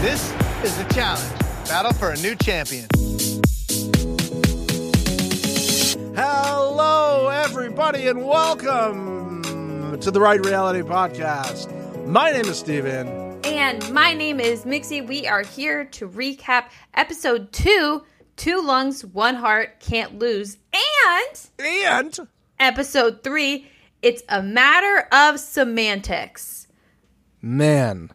This is the challenge. Battle for a new champion. Hello, everybody, and welcome to the Right Reality Podcast. My name is Steven. And my name is Mixie. We are here to recap episode two Two Lungs, One Heart, Can't Lose. And And episode three It's a Matter of Semantics. man,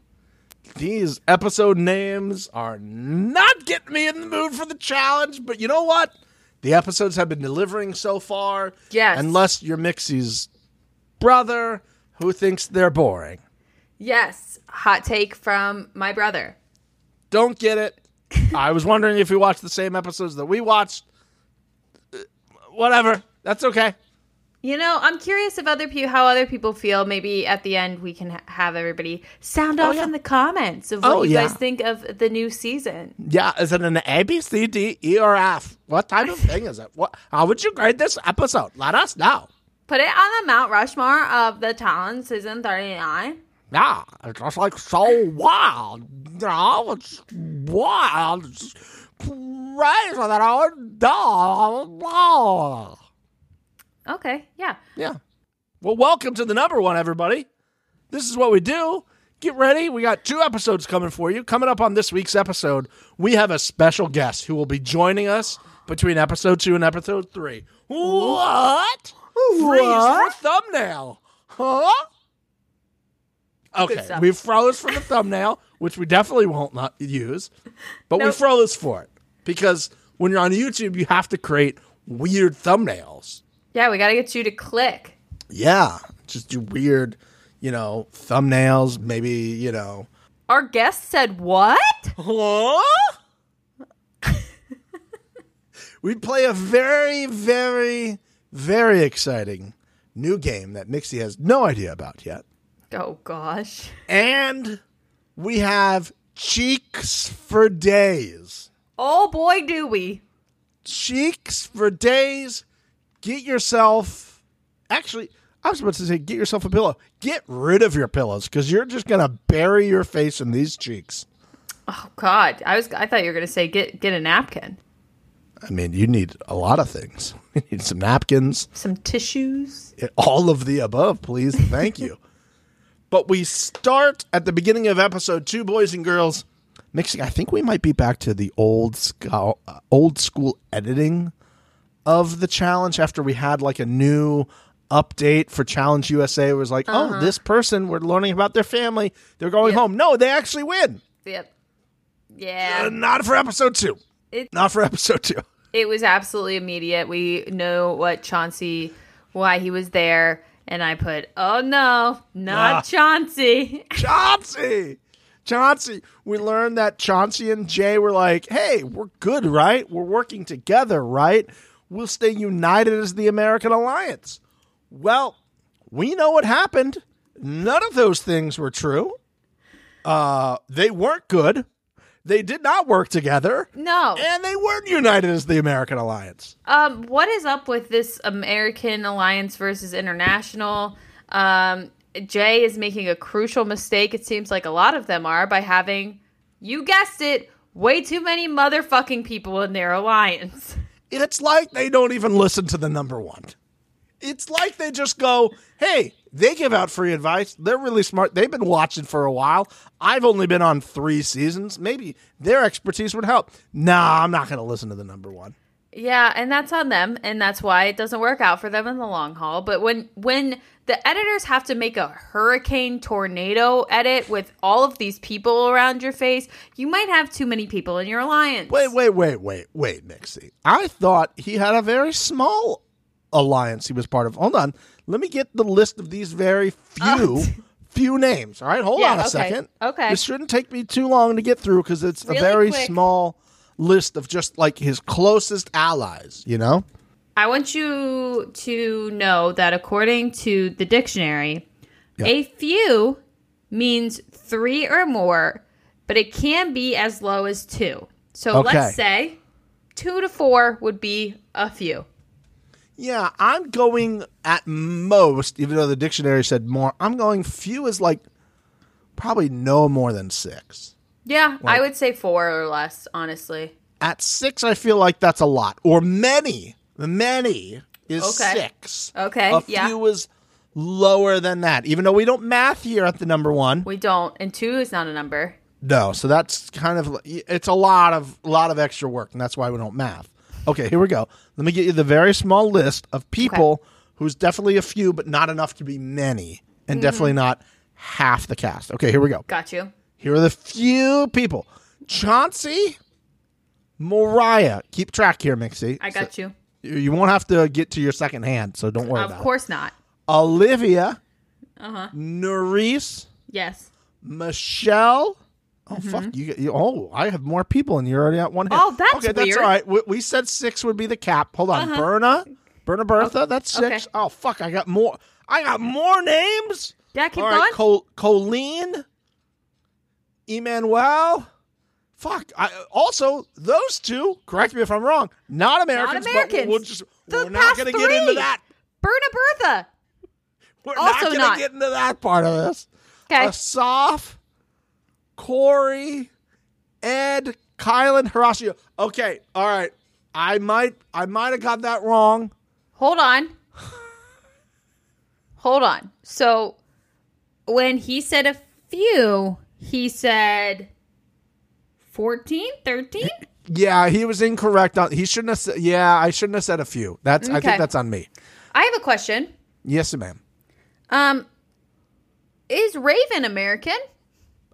these episode names are not getting me in the mood for the challenge, but you know what? The episodes have been delivering so far. Yes. Unless you're Mixie's brother who thinks they're boring. Yes, hot take from my brother. Don't get it. I was wondering if you watched the same episodes that we watched. Uh, Whatever. That's okay. You know, I'm curious if other people, how other people feel. Maybe at the end we can ha- have everybody sound oh, off yeah. in the comments of oh, what Oh, you yeah. guys think of the new season. Yeah, is it an A, B, C, D, E, or F? What type of thing is it? What? How would you grade this episode? Let us know. Put it on the Mount Rushmore of the talent season 39. Yeah, it's just like so wild. You know, it's wild. It's crazy that I would die. Okay, yeah. Yeah. Well, welcome to the number one, everybody. This is what we do. Get ready. We got two episodes coming for you. Coming up on this week's episode, we have a special guest who will be joining us between episode two and episode three. What? Freeze for thumbnail. Huh? Okay, we froze for the thumbnail, which we definitely won't not use, but we froze for it because when you're on YouTube, you have to create weird thumbnails. Yeah, we got to get you to click. Yeah, just do weird, you know, thumbnails. Maybe you know. Our guest said what? Huh? we play a very, very, very exciting new game that Mixie has no idea about yet, Oh gosh. and we have cheeks for days. Oh boy, do we. Cheeks for days. Get yourself. Actually, I was about to say, get yourself a pillow. Get rid of your pillows because you're just gonna bury your face in these cheeks. Oh god. I was I thought you were going to say get get a napkin. I mean, you need a lot of things. You need some napkins, Some tissues. all of the above, please. Thank you. but we start at the beginning of episode two, boys and girls. Mixing, I think we might be back to the old school, uh, old school editing of the challenge after we had like a new update for Challenge USA. It was like, oh, this person, we're learning about their family. They're going Yep. home. No, they actually win. Yep. Uh, Yeah. not for episode two. It- not for episode two. It was absolutely immediate. We know what Chauncey why he was there and I put, "Oh no, not Ah. Chauncey." Chauncey. Chauncey. We learned that Chauncey and Jay were like, hey, we're good, right? We're working together, right? We'll stay united as the American Alliance. Well, we know what happened. None of those things were true. Uh, they weren't good. They did not work together. No. And they weren't united as the American Alliance. Um, what is up with this American alliance versus international? Um, Jay is making a crucial mistake. It seems like a lot of them are by having, you guessed it, way too many motherfucking people in their alliance. It's like they don't even listen to the number one. It's like they just go, hey, they give out free advice. They're really smart. They've been watching for a while. I've only been on three seasons. Maybe their expertise would help. Nah, I'm not going to listen to the number one. Yeah, and that's on them, and that's why it doesn't work out for them in the long haul. But when when the editors have to make a hurricane tornado edit with all of these people around your face, you might have too many people in your alliance. Wait, wait, wait, wait, wait, Mixie. I thought he had a very small alliance he was part of. Hold on. Let me get the list of these very few. Oh. Few names. All right, hold Yeah, on a okay, second. okay. This shouldn't take me too long to get through because it's Really a very quick. small list of just like his closest allies, you know? I want you to know that according to the dictionary, Yeah. a few means three or more, but it can be as low as two. So Okay. let's say two to four would be a few. Yeah, I'm going at most, even though the dictionary said more, I'm going few is like probably no more than six. Yeah, I would say four or less, honestly. At six, I feel like that's a lot. Or many. Many is Okay. six. Okay, A yeah. few is lower than that. Even though we don't math here at the number one. We don't, and two is not a number. No, so that's kind of it's a lot of a lot of extra work, and that's why we don't math. Okay, here we go. Let me get you the very small list of people who's definitely a few, but not enough to be many, and mm-hmm. definitely not half the cast. Okay, here we go. Got you. Here are the few people: Chauncey, Mariah. Keep track here, Mixie. I got you. you. You won't have to get to your second hand, so don't worry Of course not. Olivia, Uh huh. Nurys, Yes. Michele. Oh fuck you, you! Oh, I have more people, and you're already at one. hand. Mm-hmm. Oh, that's okay. That's all right. We, we said six would be the cap. Hold on, Uh-huh. Berna, Berna Bertha. That's six. okay. Oh fuck! I got more. I got more names. Yeah, keep all going. right, Col- Colleen, Emanuel. Fuck. I, also, those two. Correct me if I'm wrong. Not Americans. Not Americans. But we'll just, The we're not going to get into that. Berna Bertha. We're Also not going to get into that part of this. Okay. Asaf, Corey, Ed, Kylan, Horacio. Okay, all right. I might I might have got that wrong. Hold on. Hold on. So when he said a few, he said 14, 13? Yeah, he was incorrect on he shouldn't have said yeah, I shouldn't have said a few. That's I think that's on me. I have a question. Yes, ma'am. Um is Raven American?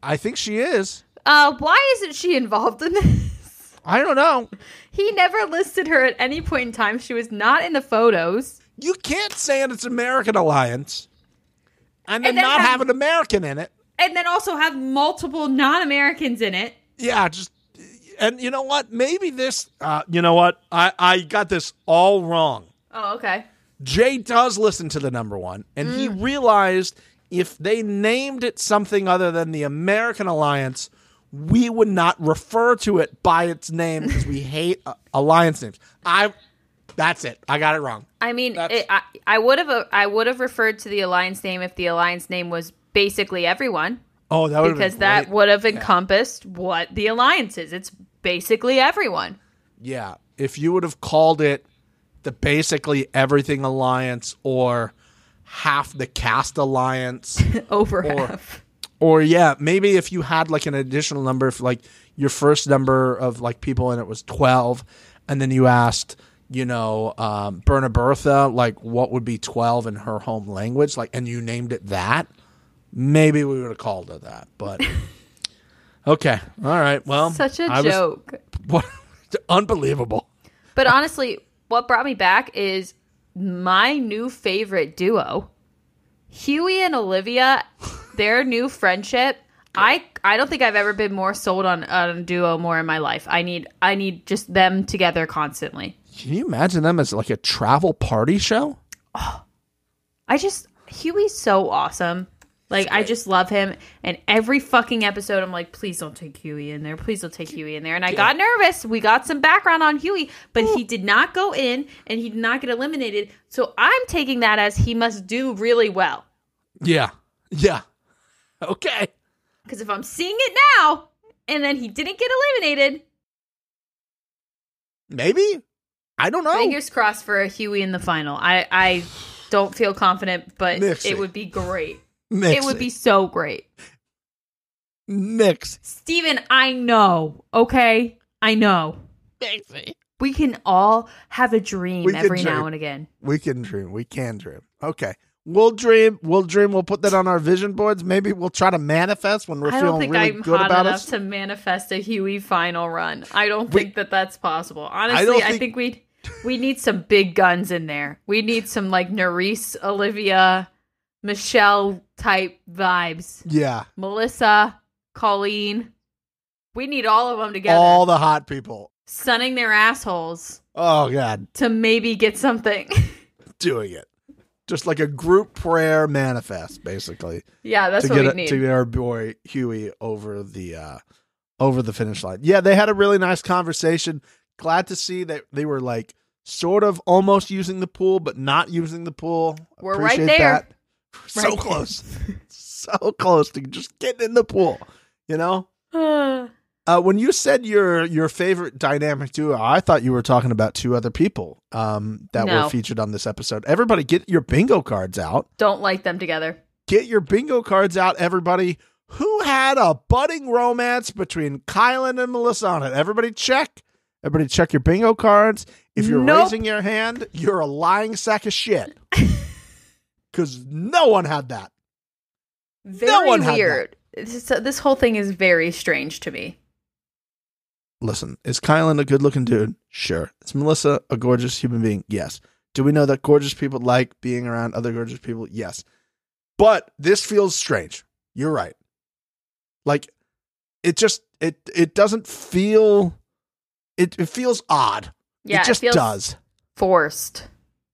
I think she is. Uh why isn't she involved in this? I don't know. He never listed her at any point in time. She was not in the photos. You can't say it's American Alliance and then, And then not have- have an American in it. And then also have multiple non-Americans in it. Yeah, just and you know what? Maybe this uh you know what? I I got this all wrong. Oh, okay. Jay does listen to the number one, and he realized if they named it something other than the American Alliance, we would not refer to it by its name because we hate uh, alliance names. I, that's it. I got it wrong. I mean, it, I I would have I would have referred to the alliance name if the alliance name was basically everyone Oh, that would because that would have encompassed what the alliance is. It's basically everyone. yeah. If you would have called it the basically everything alliance or half the cast alliance. Over Or- half. Or yeah, maybe if you had like an additional number, if like your first number of like people and it was twelve, and then you asked, you know, um, Berna Bertha, like what would be twelve in her home language, like, and you named it that, maybe we would have called it that. But okay, all right, well, Such a I was- joke. what, unbelievable. But honestly, what brought me back is my new favorite duo, Hughie and Olivia. Their new friendship. I I don't think I've ever been more sold on, on a duo more in my life. I need I need just them together constantly. Can you imagine them as like a travel party show? Oh, I just Hughie's so awesome. Like I just love him, and every fucking episode, I'm like, please don't take Hughie in there. Please don't take Hughie in there. And I got nervous. We got some background on Hughie, but he did not go in, and he did not get eliminated. So I'm taking that as he must do really well. Yeah, yeah. Okay. Because if I'm seeing it now, and then he didn't get eliminated, Maybe. I don't know. fingers crossed for a Hughie in the final. I I don't feel confident, but it would be great. Mix It would be so great. mix. Steven, I know. Okay? I know. mix. We can all have a dream We every dream. now and again. We can dream. We can dream. Okay. We'll dream. We'll dream. We'll put that on our vision boards. Maybe we'll try to manifest when we're I don't feeling think really I'm good hot about enough us. to manifest a Hughie final run. I don't We- think that that's possible. Honestly, don't I think- think we we need some big guns in there. We need some like Nurys, Olivia, Michele type vibes. yeah. Melissa, Colleen. We need all of them together, All the hot people. sunning their assholes Oh God, to maybe get something. doing it. Just like a group prayer manifest, basically, yeah, that's to what get we it- need. to get our boy Hughie over the uh over the finish line. Yeah, they had a really nice conversation. Glad to see that they were like sort of almost using the pool, but not using the pool. We're right Appreciate there. That. So Right close, so close to just getting in the pool. You know, Uh, when you said your your favorite dynamic duo, I thought you were talking about two other people um, that No. were featured on this episode. Everybody, get your bingo cards out. Don't like them together. Get your bingo cards out, everybody. Who had a budding romance between Kylan and Melissa on it? Everybody check. Everybody check your bingo cards. If you're Nope. raising your hand, you're a lying sack of shit. Because no one had that. Very one had that. weird. This, this whole thing is very strange to me. Listen, is Kylan a good looking dude? Sure. Is Melissa a gorgeous human being? Yes. Do we know that gorgeous people like being around other gorgeous people? Yes. But this feels strange. You're right. Like it just it it doesn't feel it, it feels odd. Yeah, it just feels does. forced.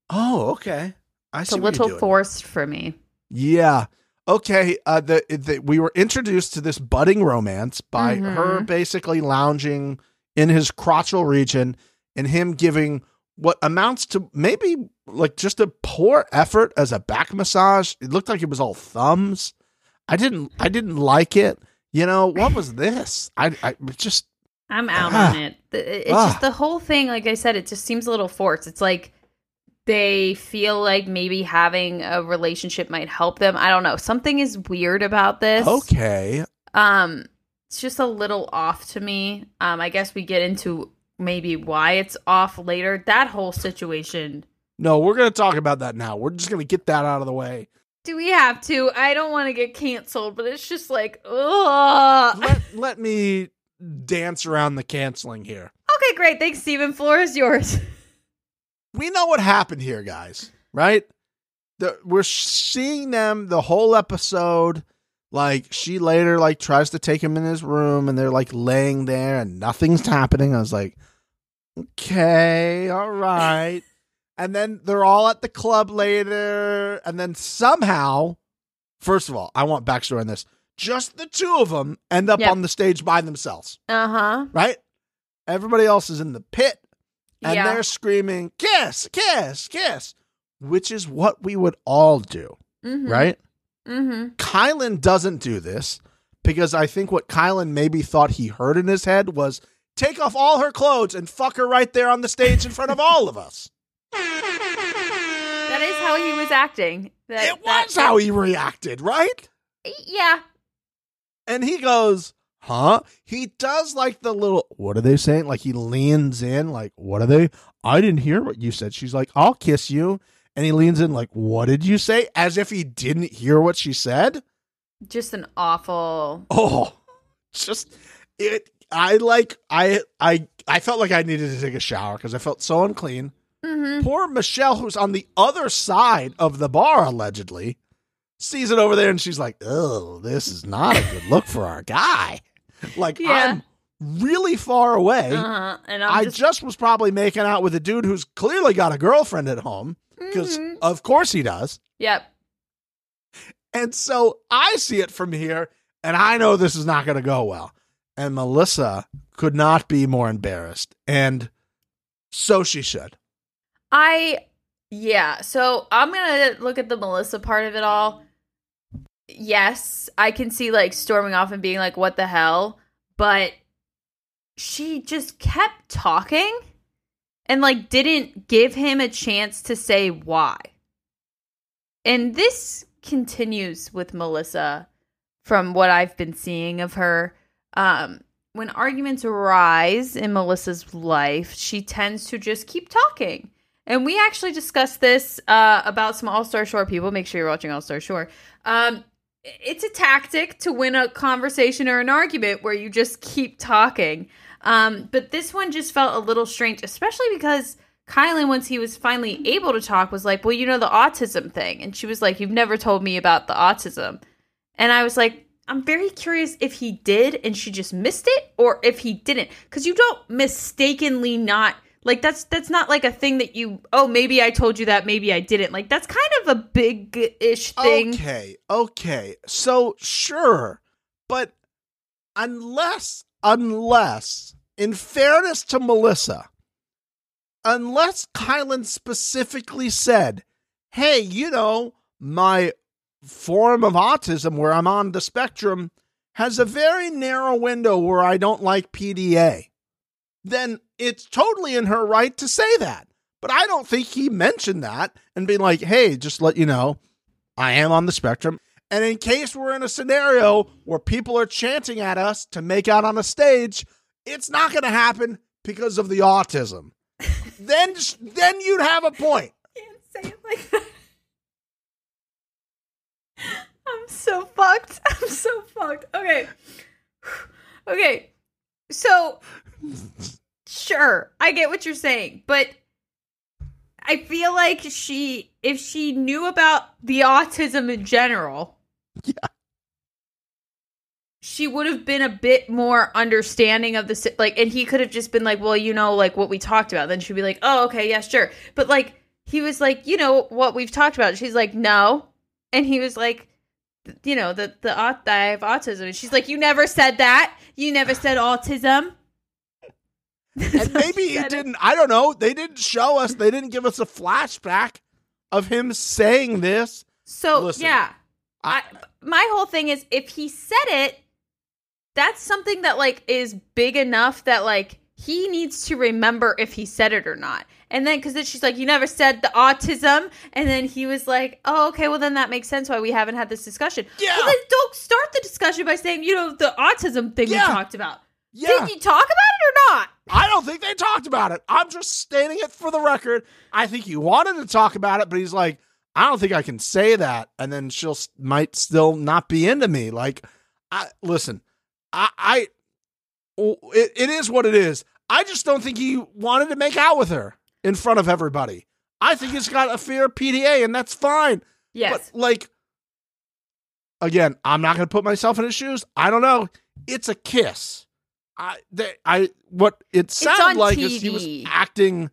Oh, okay. I It's a little forced for me. Yeah. Okay. Uh, the, the we were introduced to this budding romance by Mhm. her basically lounging in his crotchal region and him giving what amounts to maybe like just a poor effort as a back massage. It looked like it was all thumbs. I didn't. I didn't like it. You know what was this? I. I just. I'm out Ah. on it. It's Ah. just the whole thing. Like I said, it just seems a little forced. It's like they feel like maybe having a relationship might help them. I don't know. Something is weird about this. Okay. Um, it's just a little off to me. Um, I guess we get into maybe why it's off later. That whole situation. No, we're gonna talk about that now. We're just gonna get that out of the way. Do we have to? I don't want to get canceled, but it's just like, ugh. Let let me dance around the canceling here. Okay, great. Thanks, Stephen. Floor is yours. we know what happened here, guys, right? The, we're seeing them the whole episode. Like she later like tries to take him in his room, and they're like laying there, and nothing's happening. I was like, okay, all right. and then they're all at the club later, and then somehow, first of all, I want backstory on this. Just the two of them end up Yep. on the stage by themselves, Uh huh. right? Everybody else is in the pit and Yeah. they're screaming kiss kiss kiss which is what we would all do Mhm. right Mm-hmm. kylan doesn't do this because i think what kylan maybe thought he heard in his head was take off all her clothes and fuck her right there on the stage in front of all of us That is how he was acting. That, it was how he reacted right Yeah. and he goes huh? He does like the little what are they saying? Like he leans in like what are they? I didn't hear what you said. She's like i'll kiss you. And he leans in like what did you say? As if he didn't hear what she said? Just an awful. oh just it i like i i i felt like i needed to take a shower because i felt so unclean. Mm-hmm. poor michele who's on the other side of the bar allegedly sees it over there and she's like oh this is not a good look for our guy like Yeah. i'm really far away Uh-huh. And I'm i just, just, was probably making out with a dude who's clearly got a girlfriend at home because Mhm. of course he does Yep. and so I see it from here, and I know this is not going to go well. And Melissa could not be more embarrassed, and so she should. I yeah, so I'm gonna look at the Melissa part of it all. Yes, I can see like storming off and being like, what the hell? But she just kept talking and like didn't give him a chance to say why. And this continues with Melissa from what I've been seeing of her. Um, when arguments arise in Melissa's life, she tends to just keep talking. And we actually discussed this uh, about some All Star Shore people. Make sure you're watching All Star Shore. Um, it's a tactic to win a conversation or an argument where you just keep talking. Um, but this one just felt a little strange, especially because Kylan, once he was finally able to talk, was like, Well, you know, the autism thing. And she was like, You've never told me about the autism. And I was like, I'm very curious if he did and she just missed it or if he didn't. Because you don't mistakenly not like that's that's not like a thing that you oh maybe I told you that maybe I didn't. Like that's kind of a big ish thing. Okay, okay. So sure, but unless, unless, in fairness to Melissa, unless Kylan specifically said, "Hey, you know, my form of autism where I'm on the spectrum has a very narrow window where I don't like PDA, then it's totally in her right to say that. But I don't think he mentioned that and be like, hey, just let you know, I am on the spectrum. And in case we're in a scenario where people are chanting at us to make out on a stage, it's not going to happen because of the autism. then, then you'd have a point. can't say it like that. I'm so fucked. I'm so fucked. Okay. Okay. So sure, I get what you're saying, but I feel like she if she knew about the autism in general, Yeah. She would have been a bit more understanding of the like and he could have just been like, "Well, you know like what we talked about." Then she'd be like, "Oh, okay, yeah, sure." But like he was like, "You know what we've talked about." She's like, "No." And he was like, you know, the the aut- I have autism. And she's like, "You never said that. You never said autism." And maybe he didn't, I don't know. They didn't show us, they didn't give us a flashback of him saying this. So Listen, yeah, I, my whole thing is if he said it, that's something that like is big enough that like he needs to remember if he said it or not. And then because then she's like, you never said the autism, and then he was like, oh okay, well then that makes sense why we haven't had this discussion. Yeah. Well then don't start the discussion by saying you know the autism thing Yeah. we talked about. Yeah. Did you talk about it or not? I don't think they talked about it. I'm just stating it for the record. I think he wanted to talk about it, but he's like, I don't think I can say that, and then she'll might still not be into me. Like, I listen, I, I it, it is what it is. I just don't think he wanted to make out with her in front of everybody. I think he's got a fear of PDA, and that's fine. Yes. But like, again, I'm not going to put myself in his shoes. I don't know. It's a kiss. I, they, I, what it sounded like is he was acting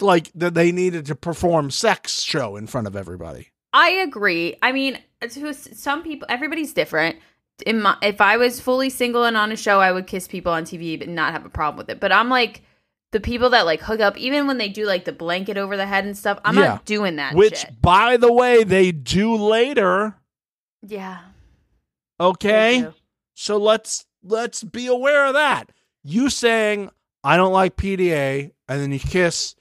like that they needed to perform sex show in front of everybody. I agree. I mean, to some people, everybody's different. In my, if I was fully single and on a show, I would kiss people on TV but not have a problem with it. But I'm like the people that like hook up, even when they do like the blanket over the head and stuff. I'm Yeah. not doing that. Which, shit. by the way, they do later. yeah, Okay, so let's let's be aware of that. You saying I don't like PDA, and then you kiss,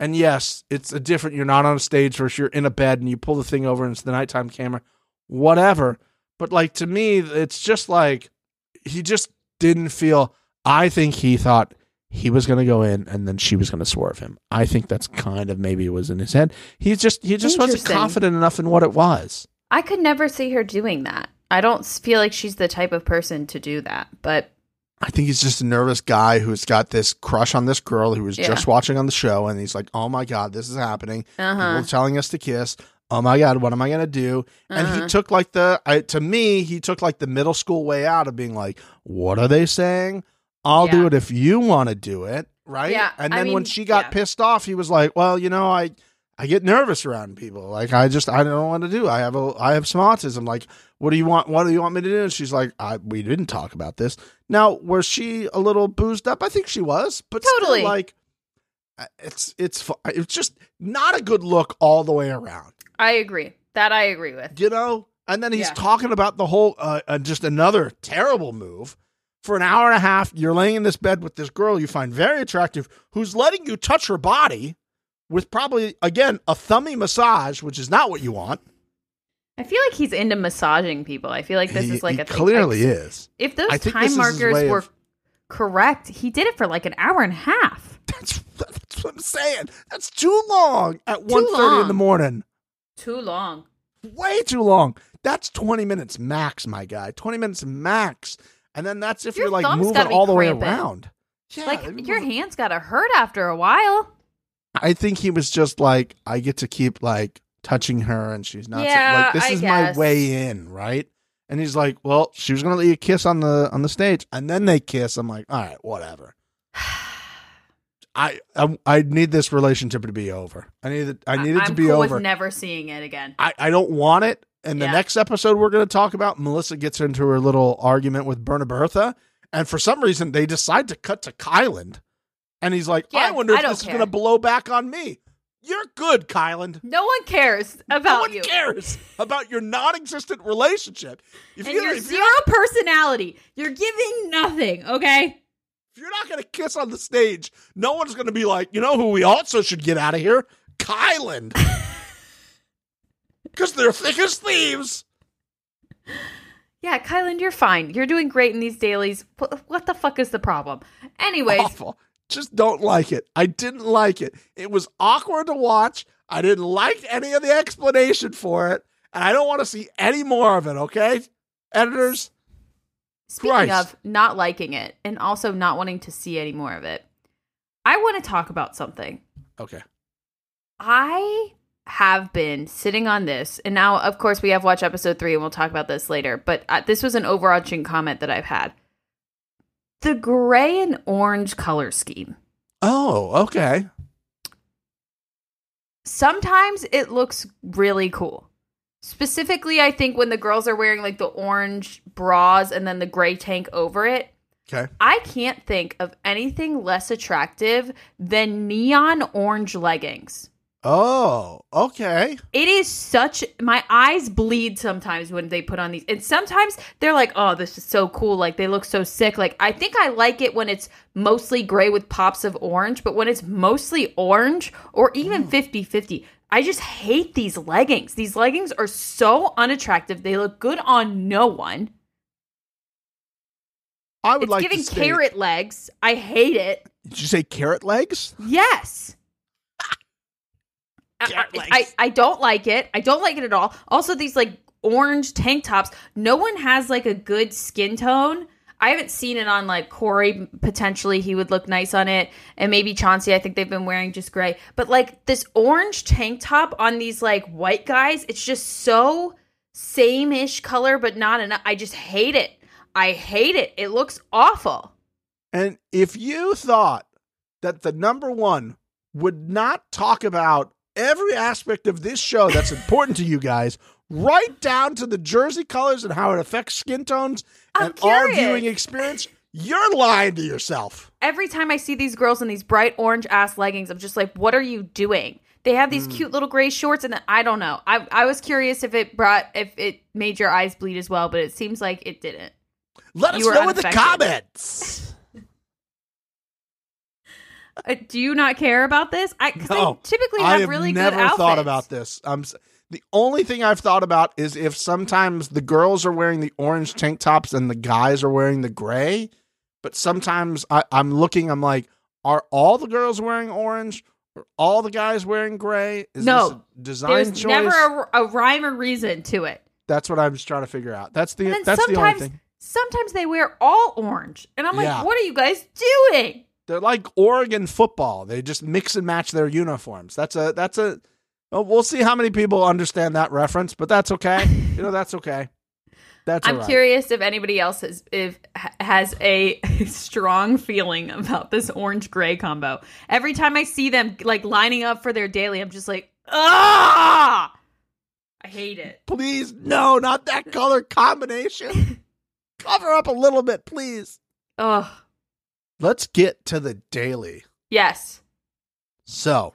and yes, it's a different. You're not on a stage versus you're in a bed and you pull the thing over and it's the nighttime camera, whatever. But like to me, it's just like he just didn't feel. I think he thought he was going to go in and then she was going to swerve him. I think that's kind of maybe it was in his head. He just he just wasn't confident enough in what it was. I could never see her doing that. I don't feel like she's the type of person to do that. But I think he's just a nervous guy who's got this crush on this girl who was Yeah. just watching on the show, and he's like, "Oh my god, this is happening! uh People huh, are telling us to kiss. Oh my god, what am I gonna do?" And he Uh-huh. took like the, I, to me, he took like the middle school way out of being like, "What are they saying? I'll do it if you want to do it, right?" Yeah, And I then when she got yeah. pissed off, he was like, "Well, you know, I." I get nervous around people. Like I just I don't know what to do. I have a I have some autism. Like what do you want? What do you want me to do? And she's like, I, we didn't talk about this. Now, was she a little boozed up? I think she was, but still, Totally. like, uh, it's it's it's just not a good look all the way around, I agree. That I agree with. you know. And then he's Yeah. talking about the whole uh, uh, just another terrible move. For an hour and a half, you're laying in this bed with this girl you find very attractive, who's letting you touch her body with probably again a thummy massage, which is not what you want. I feel like he's into massaging people. I feel like this He- is like he a clearly I- is. If those time this is his markers were of- correct, he did it for like an hour and a half. That's that's what I'm saying. That's too long at 1.30 in the morning. Too long. Way too long. That's 20 minutes max, my guy. 20 minutes max. And then that's if Your you're like moving all the way around. Yeah, like your hands gotta hurt after a while. I think he was just like, I get to keep like touching her and she's not Yeah, like this I is guess. my way in, right? And he's like, Well, she was gonna let you kiss on the on the stage, and then they kiss. I'm like, all right, whatever. I I, I need this relationship to be over. I need it I need it I'm to be cool over. never seeing it again. I, I don't want it. And the Yeah. next episode we're going to talk about, Melissa gets into her little argument with Berna Bertha. And for some reason, they decide to cut to Kyland. And he's like, I wonder if I this is going to blow back on me. You're good, Kylan. No one cares No about one you. cares about your non-existent relationship. If And you're, your zero personality. You're giving nothing, okay? If you're not gonna kiss on the stage, no one's gonna be like, you know who we also should get out of here? Kylan. Because they're thick as thieves. Yeah, Kylan, you're fine. You're doing great in these dailies. What the fuck is the problem? Anyways, Awful. Just don't like it. I didn't like it. It was awkward to watch. I didn't like any of the explanation for it. And I don't want to see any more of it, okay? Editors, speaking Christ. of not liking it and also not wanting to see any more of it, I want to talk about something. okay. I have been sitting on this, and now, of course, we have watched episode three, and we'll talk about this later. But uh, this was an overarching comment that I've had: the gray and orange color scheme. Oh, okay. Sometimes it looks really cool. Specifically, I think when the girls are wearing like the orange bras and then the gray tank over it, Okay. I can't think of anything less attractive than neon orange leggings. Oh, okay. It is such my eyes bleed sometimes when they put on these. And sometimes they're like, "Oh, this is so cool. Like they look so sick." Like I think I like it when it's mostly gray with pops of orange, but when it's mostly orange or even mm. 50/50, I just hate these leggings. These leggings are so unattractive. They look good on no one. I would It's like giving to state- carrot legs. I hate it. Did you say carrot legs? Yes. I, Carrot I, legs. I, I don't like it. I don't like it at all. Also, these like orange tank tops. No one has like a good skin tone. I haven't seen it on like Corey. Potentially, he would look nice on it, and maybe Chauncey. I think they've been wearing just gray. But like this orange tank top on these like white guys, it's just so same ish color, but not enough. I just hate it. I hate it. It looks awful. And if you thought that the number one would not talk about every aspect of this show that's important to you guys, right down to the jersey colors and how it affects skin tones I'm and our viewing experience, you're lying to yourself. every time I see these girls in these bright orange ass leggings, I'm just like, what are you doing? They have these cute little gray shorts, and I don't know. I I was curious if it brought if it made your eyes bleed as well, but it seems like it didn't. Let us You were know in the comments. Uh, do you not care about this? I, 'cause No, they typically I have, have really never good outfits. thought about this. S- the only thing I've thought about is if sometimes the girls are wearing the orange tank tops and the guys are wearing the gray. But sometimes I, I'm looking, I'm like, are all the girls wearing orange? Or all the guys wearing gray? Is No. this a design There's choice? never a, a rhyme or reason to it. that's what I'm just trying to figure out. That's the that's the only sometimes thing. sometimes they wear all orange, and I'm like, Yeah. what are you guys doing? They're like Oregon football. They just mix and match their uniforms. That's a that's a. oh, We'll see how many people understand that reference, but that's okay. you know, that's okay. That's I'm right. curious if anybody else has if has a strong feeling about this orange gray combo. Every time I see them like lining up for their daily, I'm just like, ah, I hate it. Please, no, not that color combination. Cover up a little bit, please. Ugh. Let's get to the daily. Yes. So,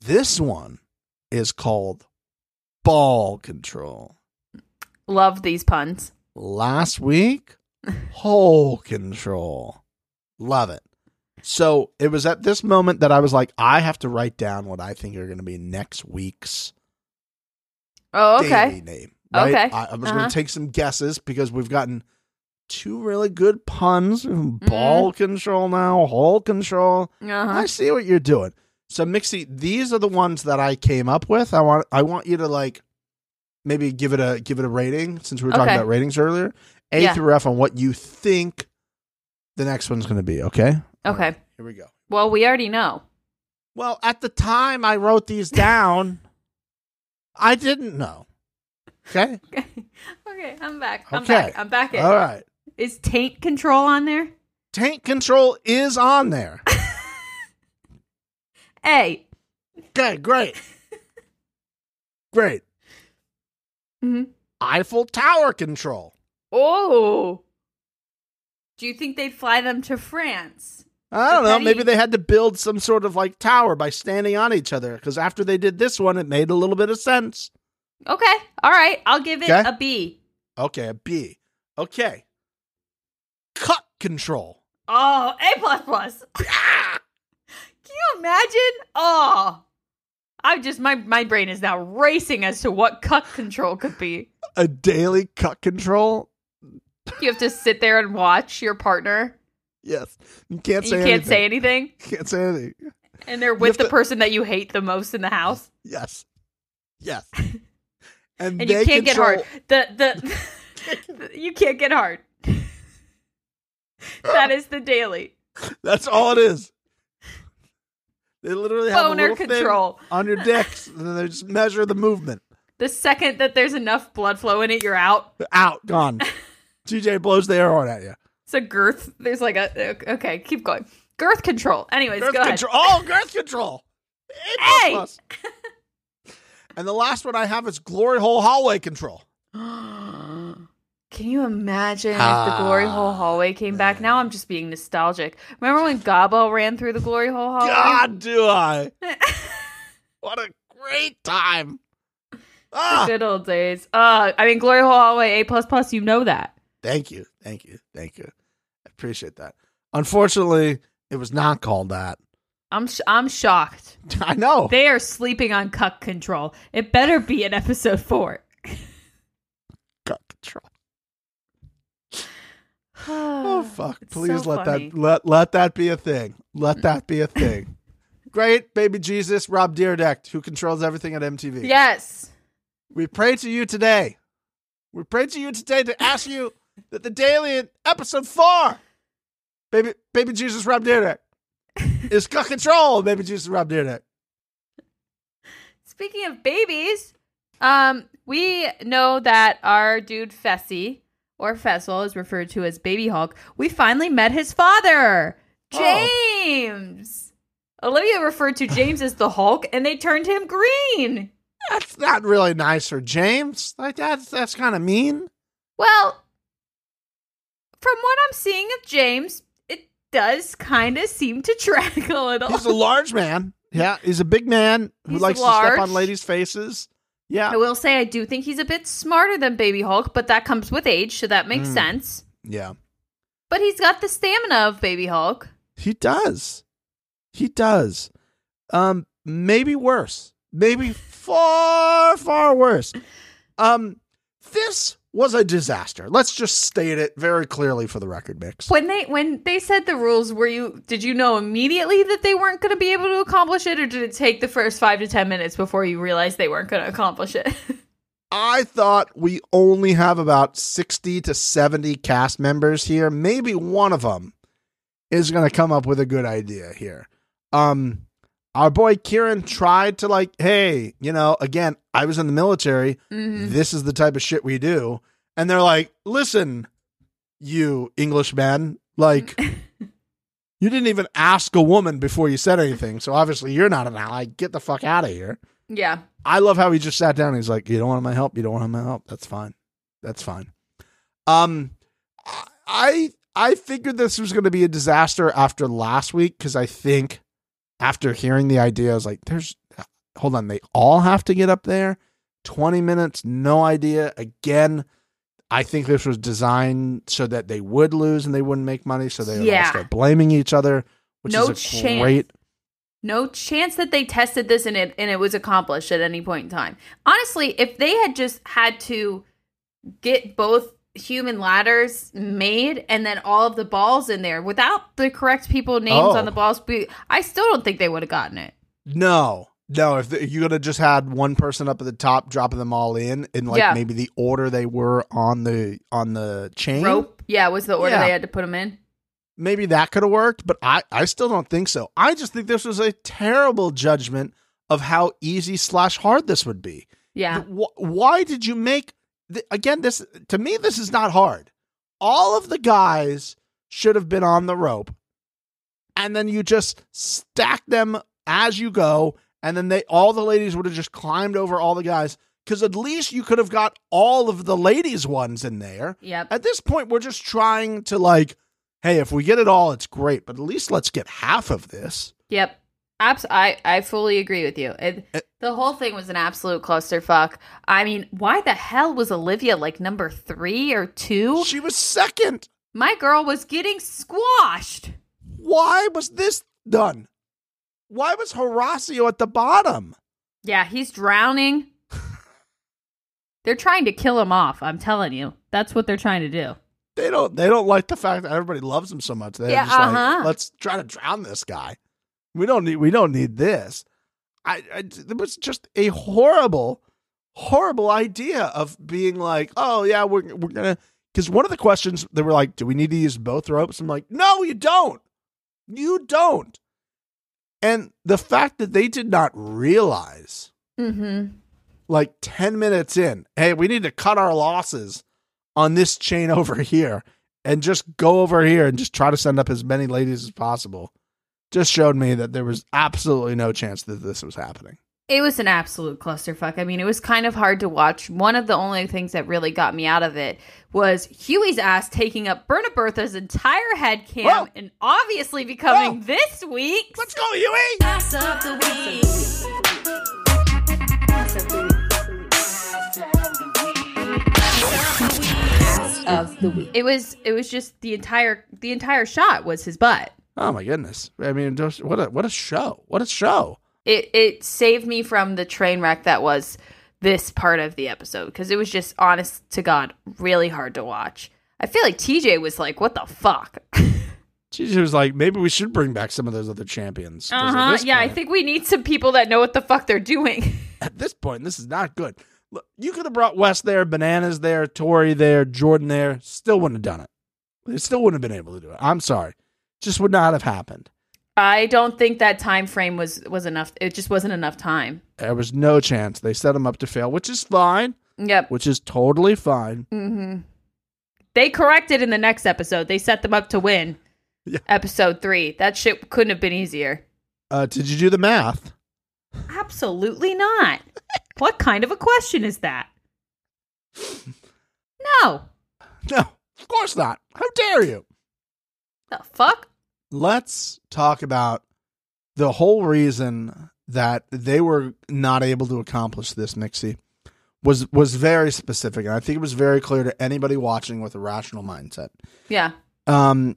this one is called ball control. Love these puns. Last week, hole control. Love it. So, it was at this moment that I was like, I have to write down what I think are going to be next week's Oh, okay. name. Right? Okay. I, I was Uh-huh. going to take some guesses because we've gotten two really good puns. Mm-hmm. Ball control now, hole control. Uh-huh. I see what you're doing. So Mixie, these are the ones that I came up with. I want I want you to like maybe give it a give it a rating since we were talking Okay. about ratings earlier. A Yeah. through F on what you think the next one's going to be. Okay. Okay. right, here we go. Well, we already know. Well, at the time I wrote these down, I didn't know. Okay. Okay. Okay, I'm back. I'm Okay. back. I'm back in. All right. Is taint control on there? Tank control is on there. A. Okay, great. Great. hmm Eiffel Tower control. Oh. Do you think they'd fly them to France? I don't know. Maybe they had to build some sort of like tower by standing on each other. Because after they did this one, it made a little bit of sense. Okay. All right. I'll give it a B. Okay, a B. Okay. Cut control. Oh, A plus plus. Ah! You imagine? Oh, I just my my brain is now racing as to what cut control could be. A daily cut control. You have to sit there and watch your partner. Yes, you can't You say. can't anything. say anything, Can't say anything. and they're with the to- person that you hate the most in the house, Yes, yes. And, and they you can't get hard. control- The the you can't get hard. that is the daily That's all it is. They literally have a boner control. on your dicks, and then they just measure the movement. The second that there's enough blood flow in it, you're out. Out, gone. TJ blows the air horn at you. It's a girth. There's like a okay. Keep going. Girth control. Anyways, Girth go ahead. Oh, girth control. Hey! and the last one I have is glory hole hallway control. Can you imagine if the glory hole hallway came back? Now I'm just being nostalgic. Remember when Gabo ran through the glory hole hallway? God, do I? What a great time. Ah, Good old days. Uh, I mean, glory hole hallway A plus plus. You know that. thank you, thank you, thank you. I appreciate that. Unfortunately, it was not called that. I'm sh- I'm shocked. I know. They are sleeping on cuck control. It better be in episode four. cuck control. Oh fuck! Please so let funny. that let let that be a thing. Let that be a thing. Great baby Jesus, Rob Dyrdek, who controls everything at MTV. Yes. We pray to you today. We pray to you today to ask you that the daily in episode four, baby baby Jesus, Rob Dyrdek, is got control. Baby Jesus, Rob Dyrdek. Speaking of babies, um, we know that our dude Fessy or Fessel is referred to as Baby Hulk. We finally met his father, Oh. James. Olivia referred to James as the Hulk, and they turned him green. That's not really nice for James. Like that's that's kind of mean. Well, from what I'm seeing of James, it does kind of seem to track a little. He's a large man. Yeah, he's a big man who He's likes to step on ladies' faces. Yeah, I will say I do think he's a bit smarter than Baby Hulk, but that comes with age, so that makes Mm. sense. yeah. But he's got the stamina of Baby Hulk. He does. He does. Um, maybe worse. Maybe far, far worse. Um, this was a disaster. Let's just state it very clearly for the record mix. When they when they said the rules, were you did you know immediately that they weren't going to be able to accomplish it, or did it take the first five to ten minutes before you realized they weren't going to accomplish it? I thought we only have about 60 to 70 cast members here. Maybe one of them is going to come up with a good idea here. Um, our boy Kiaran tried to like, hey, you know, again, I was in the military. Mhm. This is the type of shit we do. And they're like, listen, you Englishman, like, you didn't even ask a woman before you said anything. So obviously you're not an ally. Get the fuck out of here. Yeah, I love how he just sat down. He's like, "You don't want my help. You don't want my help. That's fine. That's fine." Um, I I figured this was going to be a disaster after last week because I think after hearing the idea, I was like, "There's hold on, they all have to get up there. Twenty minutes, no idea. Again, I think this was designed so that they would lose and they wouldn't make money, so they Yeah. start blaming each other, which No is a chance. great no chance that they tested this and it and it was accomplished at any point in time. Honestly, if they had just had to get both human ladders made and then all of the balls in there without the correct people names Oh. on the oh. balls, be- I still don't think they would have gotten it. No, no. If the, you could have just had one person up at the top, dropping them all in, in like Yeah. maybe the order they were on the on the chain, Rope, yeah, was the order Yeah. they had to put them in. maybe that could have worked. But I, I still don't think so. I just think this was a terrible judgment of how easy slash hard this would be. Yeah, Why did you make th- again? This to me, this is not hard. All of the guys should have been on the rope, and then you just stack them as you go, and then they all the ladies would have just climbed over all the guys. Because at least you could have got all of the ladies ones in there. yep. At this point, we're just trying to like hey, if we get it all, it's great, but at least let's get half of this. Yep. Abs- I, I fully agree with you. It, Uh, the whole thing was an absolute clusterfuck. I mean, why the hell was Olivia like number three or two? She was second. My girl was getting squashed. Why was this done? Why was Horacio at the bottom? Yeah, he's drowning. they're trying to kill him off. I'm telling you. That's what they're trying to do. They don't. They don't like the fact that everybody loves him so much. They're Yeah, just uh-huh. let's try to drown this guy. We don't need. We don't need this. I, I. It was just a horrible, horrible idea of being like, oh yeah, we're we're gonna. Because one of the questions they were like, do we need to use both ropes? I'm like, no, you don't. You don't. And the fact that they did not realize Mm-hmm. like 10 minutes in, hey, we need to cut our losses on this chain over here and just go over here and just try to send up as many ladies as possible. Just showed me that there was absolutely no chance that this was happening. It was an absolute clusterfuck. I mean, it was kind of hard to watch. One of the only things that really got me out of it was Hughie's ass taking up Berna Bertha's entire head cam Whoa. and obviously becoming Whoa. this week. Let's go, Hughie! Pass of the week. Of the week. It was it was just the entire the entire shot was his butt. Oh my goodness! I mean, just what a what a show! What a show! It it saved me from the train wreck that was this part of the episode because it was just honest to God really hard to watch. I feel like TJ was like, "What the fuck?" She was like, maybe we should bring back some of those other champions. Uh-huh. Yeah, I think we need some people that know what the fuck they're doing. at this point, this is not good. Look, you could have brought Wes there, Bananas there, Tori there, Jordan there. Still wouldn't have done it. They still wouldn't have been able to do it. I'm sorry. Just would not have happened. I don't think that time frame was was enough. It just wasn't enough time. There was no chance. They set him up to fail, which is fine, Yep. which is totally fine. Mm-hmm. They corrected in the next episode. They set them up to win. Yeah. Episode three. That shit couldn't have been easier. Uh, did you do the math? Absolutely not. what kind of a question is that? No. No, of course not. How dare you? The fuck? Let's talk about the whole reason that they were not able to accomplish this, Mixie, was was very specific, and I think it was very clear to anybody watching with a rational mindset. Yeah. Um,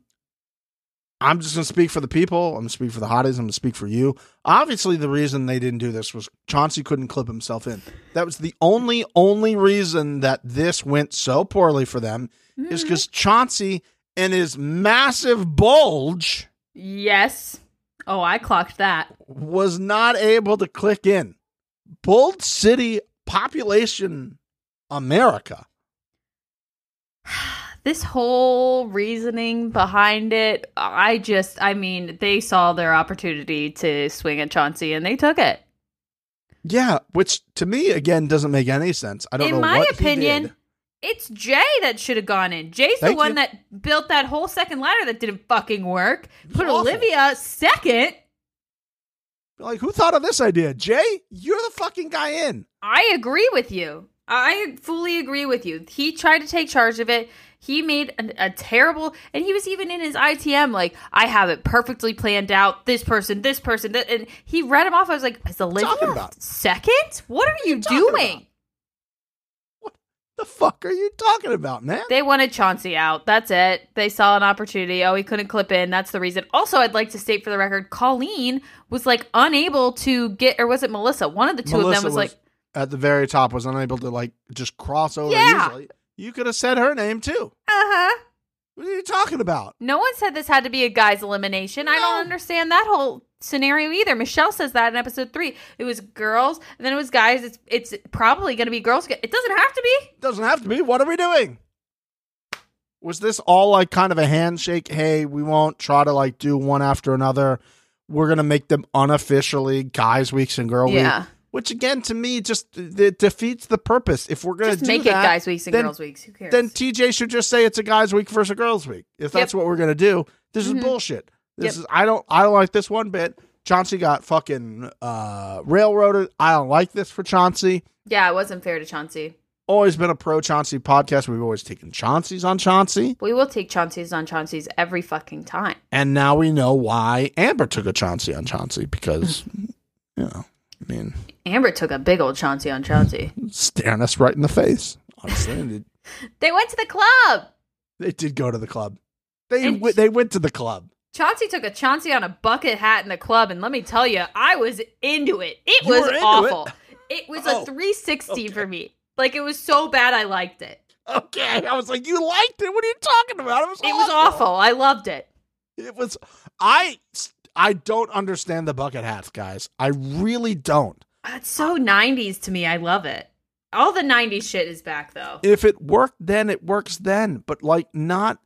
I'm just gonna speak for the people. I'm gonna speak for the hotties. I'm gonna speak for you. Obviously, the reason they didn't do this was Chauncey couldn't clip himself in. That was the only only reason that this went so poorly for them is because Chauncey and his massive bulge Yes. Oh, I clocked that. was not able to click in. Bold City population America. This whole reasoning behind it, I just, I mean, they saw their opportunity to swing at Chauncey and they took it. Yeah, which to me again doesn't make any sense. I don't know In my opinion. It's Jay that should have gone in. Jay's Thank the one you. that built that whole second ladder that didn't fucking work. Put awful. Olivia second. Like, who thought of this idea? Jay, you're the fucking guy in. I agree with you. I fully agree with you. He tried to take charge of it. He made a, a terrible, and he was even in his ITM like, I have it perfectly planned out. This person, this person, that, and he read him off. I was like, is Olivia second? What are you talking doing? about? What the fuck are you talking about, man? They wanted Chauncey out. That's it. They saw an opportunity. Oh, he couldn't clip in. That's the reason. Also, I'd like to state for the record, Colleen was like unable to get, or was it Melissa? One of the two of them was, like, at the very top was unable to like just cross over Yeah. easily. You could have said her name too. uh huh. What are you talking about? No one said this had to be a guy's elimination. I don't understand that whole scenario either. Michele says that in episode three. It was girls, and then it was guys. It's it's probably going to be girls. It doesn't have to be. Doesn't have to be. What are we doing? Was this all like kind of a handshake? Hey, we won't try to like do one after another. We're gonna make them unofficially guys weeks and girl weeks. Yeah. week. Which again, to me, just it defeats the purpose. If we're gonna Just do make that, it guys weeks and then- girls weeks. Who cares? then TJ should just say it's a guys week versus a girls week. If that's what we're gonna do, this Mhm. is bullshit. This Yep. is I don't I don't like this one bit. Chauncey got fucking uh, railroaded. I don't like this for Chauncey. yeah, it wasn't fair to Chauncey. always been a pro Chauncey podcast. We've always taken Chauncey's on Chauncey. We will take Chauncey's on Chauncey's every fucking time. And now we know why Amber took a Chauncey on Chauncey because, you know, I mean, Amber took a big old Chauncey on Chauncey. staring us right in the face. Honestly, They went to the club. they did go to the club. They And- w- they went to the club. Chauncey took a Chauncey on a bucket hat in the club, and let me tell you, I was into it. It You was awful. it? It, was Oh, a 360 okay. for me. Like it was so bad, I liked it. Okay, I was like, you liked it. What are you talking about? It was It was awful. I loved it. It was. I I don't understand the bucket hats, guys. I really don't. It's so 90s to me. I love it. All the 90s shit is back though. If it worked then, it works then. But like not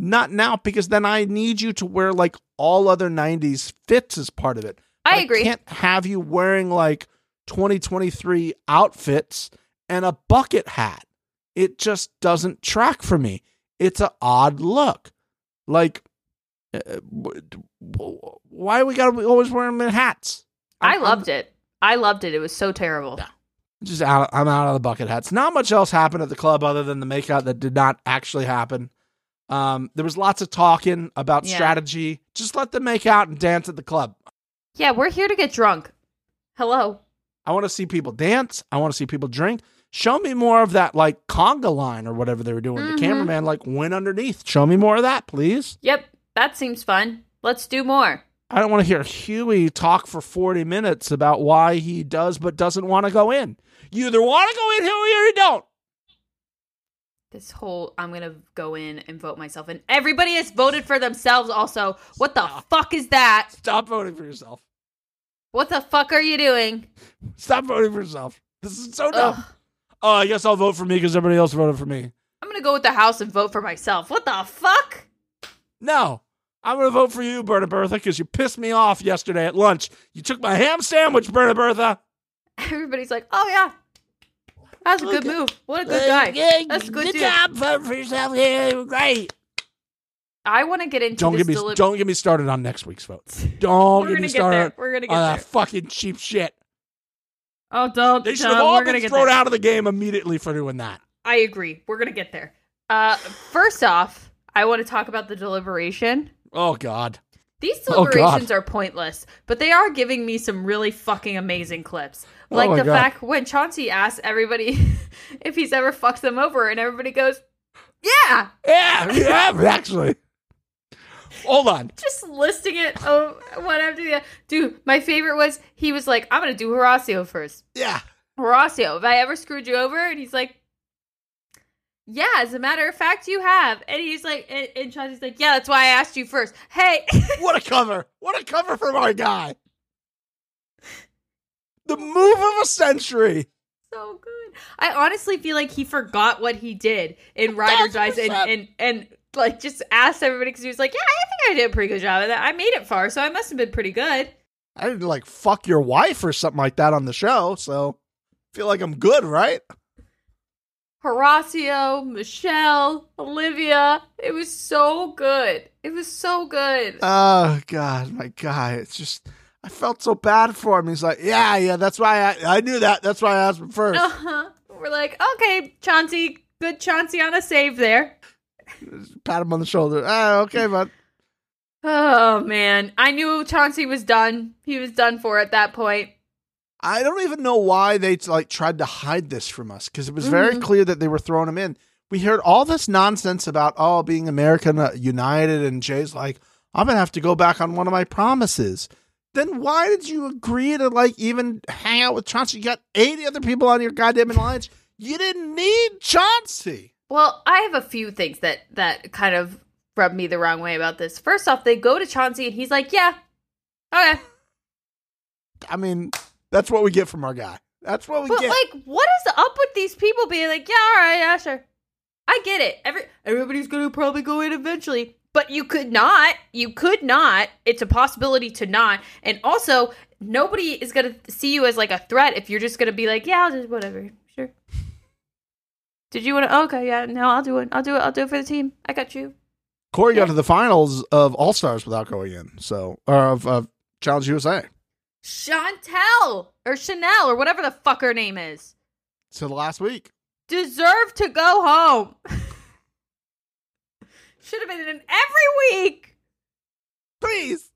not now because then I need you to wear like all other '90s fits as part of it. I agree. can't have you wearing like 2023 outfits and a bucket hat. It just doesn't track for me. It's a odd look. Like, uh, w- why we gotta be always wearing the hats? I loved it. I loved it. It was so terrible. Just out. I'm out of the bucket hats. Not much else happened at the club other than the makeout that did not actually happen. Um, there was lots of talking about Yeah. strategy. Just let them make out and dance at the club. Yeah, we're here to get drunk. Hello. I want to see people dance. I want to see people drink. Show me more of that like conga line or whatever they were doing. Mhm. The cameraman like went underneath. Show me more of that, please. Yep, that seems fun. Let's do more. I don't want to hear Hughie talk for 40 minutes about why he does but doesn't want to go in. You either want to go in, Hughie, or you don't. This whole I'm gonna go in and vote myself and Everybody has voted for themselves. Also, what the fuck is that? Stop voting for yourself. What the fuck are you doing? Stop voting for yourself. This is so dumb. Oh, I guess I'll vote for me because everybody else voted for me. I'm gonna go with the house and vote for myself. What the fuck? No, I'm going to vote for you, Berta Bertha, because you pissed me off yesterday at lunch. You took my ham sandwich, Berta Bertha. Everybody's like, oh yeah, that's a good Okay. move. What a good guy. That's a good dude. job voting for yourself. Yeah, great. I want to get into Don't this get me deli- don't get me started on next week's votes. Don't get gonna me get started there. We're gonna get on there. that fucking cheap shit. Oh, don't. They should don't. have all We're been thrown out of the game immediately for doing that. I agree. We're gonna get there. Uh, first off, I want to talk about the deliberation. Oh God. These Oh, deliberations are pointless, but they are giving me some really fucking amazing clips. Oh, Like my the God. fact when Chauncey asks everybody if he's ever fucked them over, and everybody goes, "Yeah," Yeah, yeah, actually. Hold on. just listing it oh, one after the other. Dude, my favorite was he was like, "I'm gonna do Horacio first. Yeah. Horacio, have I ever screwed you over?" And he's like, "Yeah, as a matter of fact, you have." And he's like, and, and Chauncey's like, "Yeah, that's why I asked you first. Hey." What a cover. What a cover from our guy. The move of a century. so good. I honestly feel like he forgot what he did in Ride or Dies and, and and like just asked everybody because he was like, "Yeah, I think I did a pretty good job of that. I made it far, so I must have been pretty good." I didn't like fuck your wife or something like that on the show, so feel like I'm good, right? Horacio, Michele, Olivia, it was so good. It was so good. Oh God, my god. It's just I felt so bad for him. He's like, yeah, yeah, that's why I I knew that. That's why I asked him first. Uh-huh. We're like, okay, Chauncey, good Chauncey on a save there. Pat him on the shoulder. Ah, okay, bud. Oh man, I knew Chauncey was done. He was done for at that point. I don't even know why they like tried to hide this from us because it was very Mhm. clear that they were throwing him in. We heard all this nonsense about oh being American uh, United, and Jay's like, I'm gonna have to go back on one of my promises. Then why did you agree to like even hang out with Chauncey? You got 80 other people on your goddamn alliance. You didn't need Chauncey. Well, I have a few things that that kind of rubbed me the wrong way about this. First off, they go to Chauncey and he's like, "Yeah, okay," I mean, that's what we get from our guy. That's what we get. but get. like, what is up with these people being like, "Yeah, all right, yeah, sure." I get it. Every everybody's gonna probably go in eventually, but you could not. You could not. It's a possibility to not. And also, nobody is gonna see you as like a threat if you're just gonna be like, "Yeah, I'll just whatever, sure." Did you want to? Oh, okay, yeah, no, I'll do it. I'll do it. I'll do it for the team. I got you. Corey got to the finals of All Stars without going in, so or of, of Challenge USA. Chantel or Chanel or whatever the fuck her name is. So the last week. deserve to go home. Should have been in every week. Please.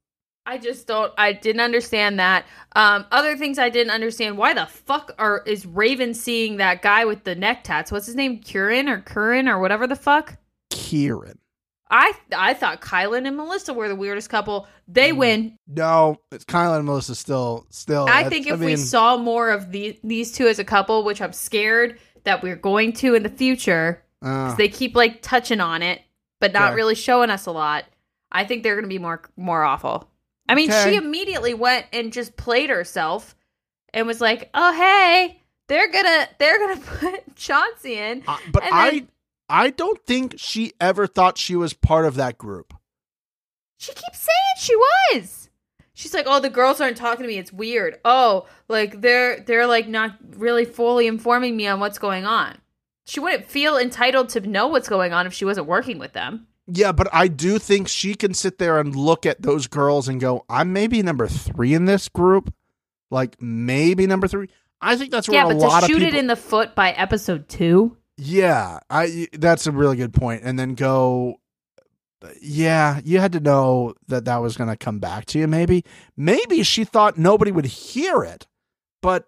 I just don't. I didn't understand that. Um, other things I didn't understand. Why the fuck are is Raven seeing that guy with the neck tats? What's his name? Kiaran or Curran or whatever the fuck. Kiaran. I I thought Kyland and Melissa were the weirdest couple. They Mm. win. No, it's Kyla and Melissa still still. I think if we mean, saw more of the, these two as a couple, which I'm scared that we're going to in the future, uh, they keep like touching on it, but not Okay. really showing us a lot. I think they're going to be more more awful. I mean, Okay. she immediately went and just played herself and was like, "Oh hey, they're gonna they're gonna put Chauncey in." I- but and I I don't think she ever thought she was part of that group. She keeps saying she was. She's like, "Oh, the girls aren't talking to me. It's weird. Oh, like they're they're like not really fully informing me on what's going on." She wouldn't feel entitled to know what's going on if she wasn't working with them. Yeah, but I do think she can sit there and look at those girls and go, "I'm maybe number three in this group, like maybe number three. I think that's where yeah, a but lot to of shoot people. it in the foot by episode two. yeah, I that's a really good point. And then go, yeah, you had to know that that was going to come back to you. Maybe, maybe she thought nobody would hear it, but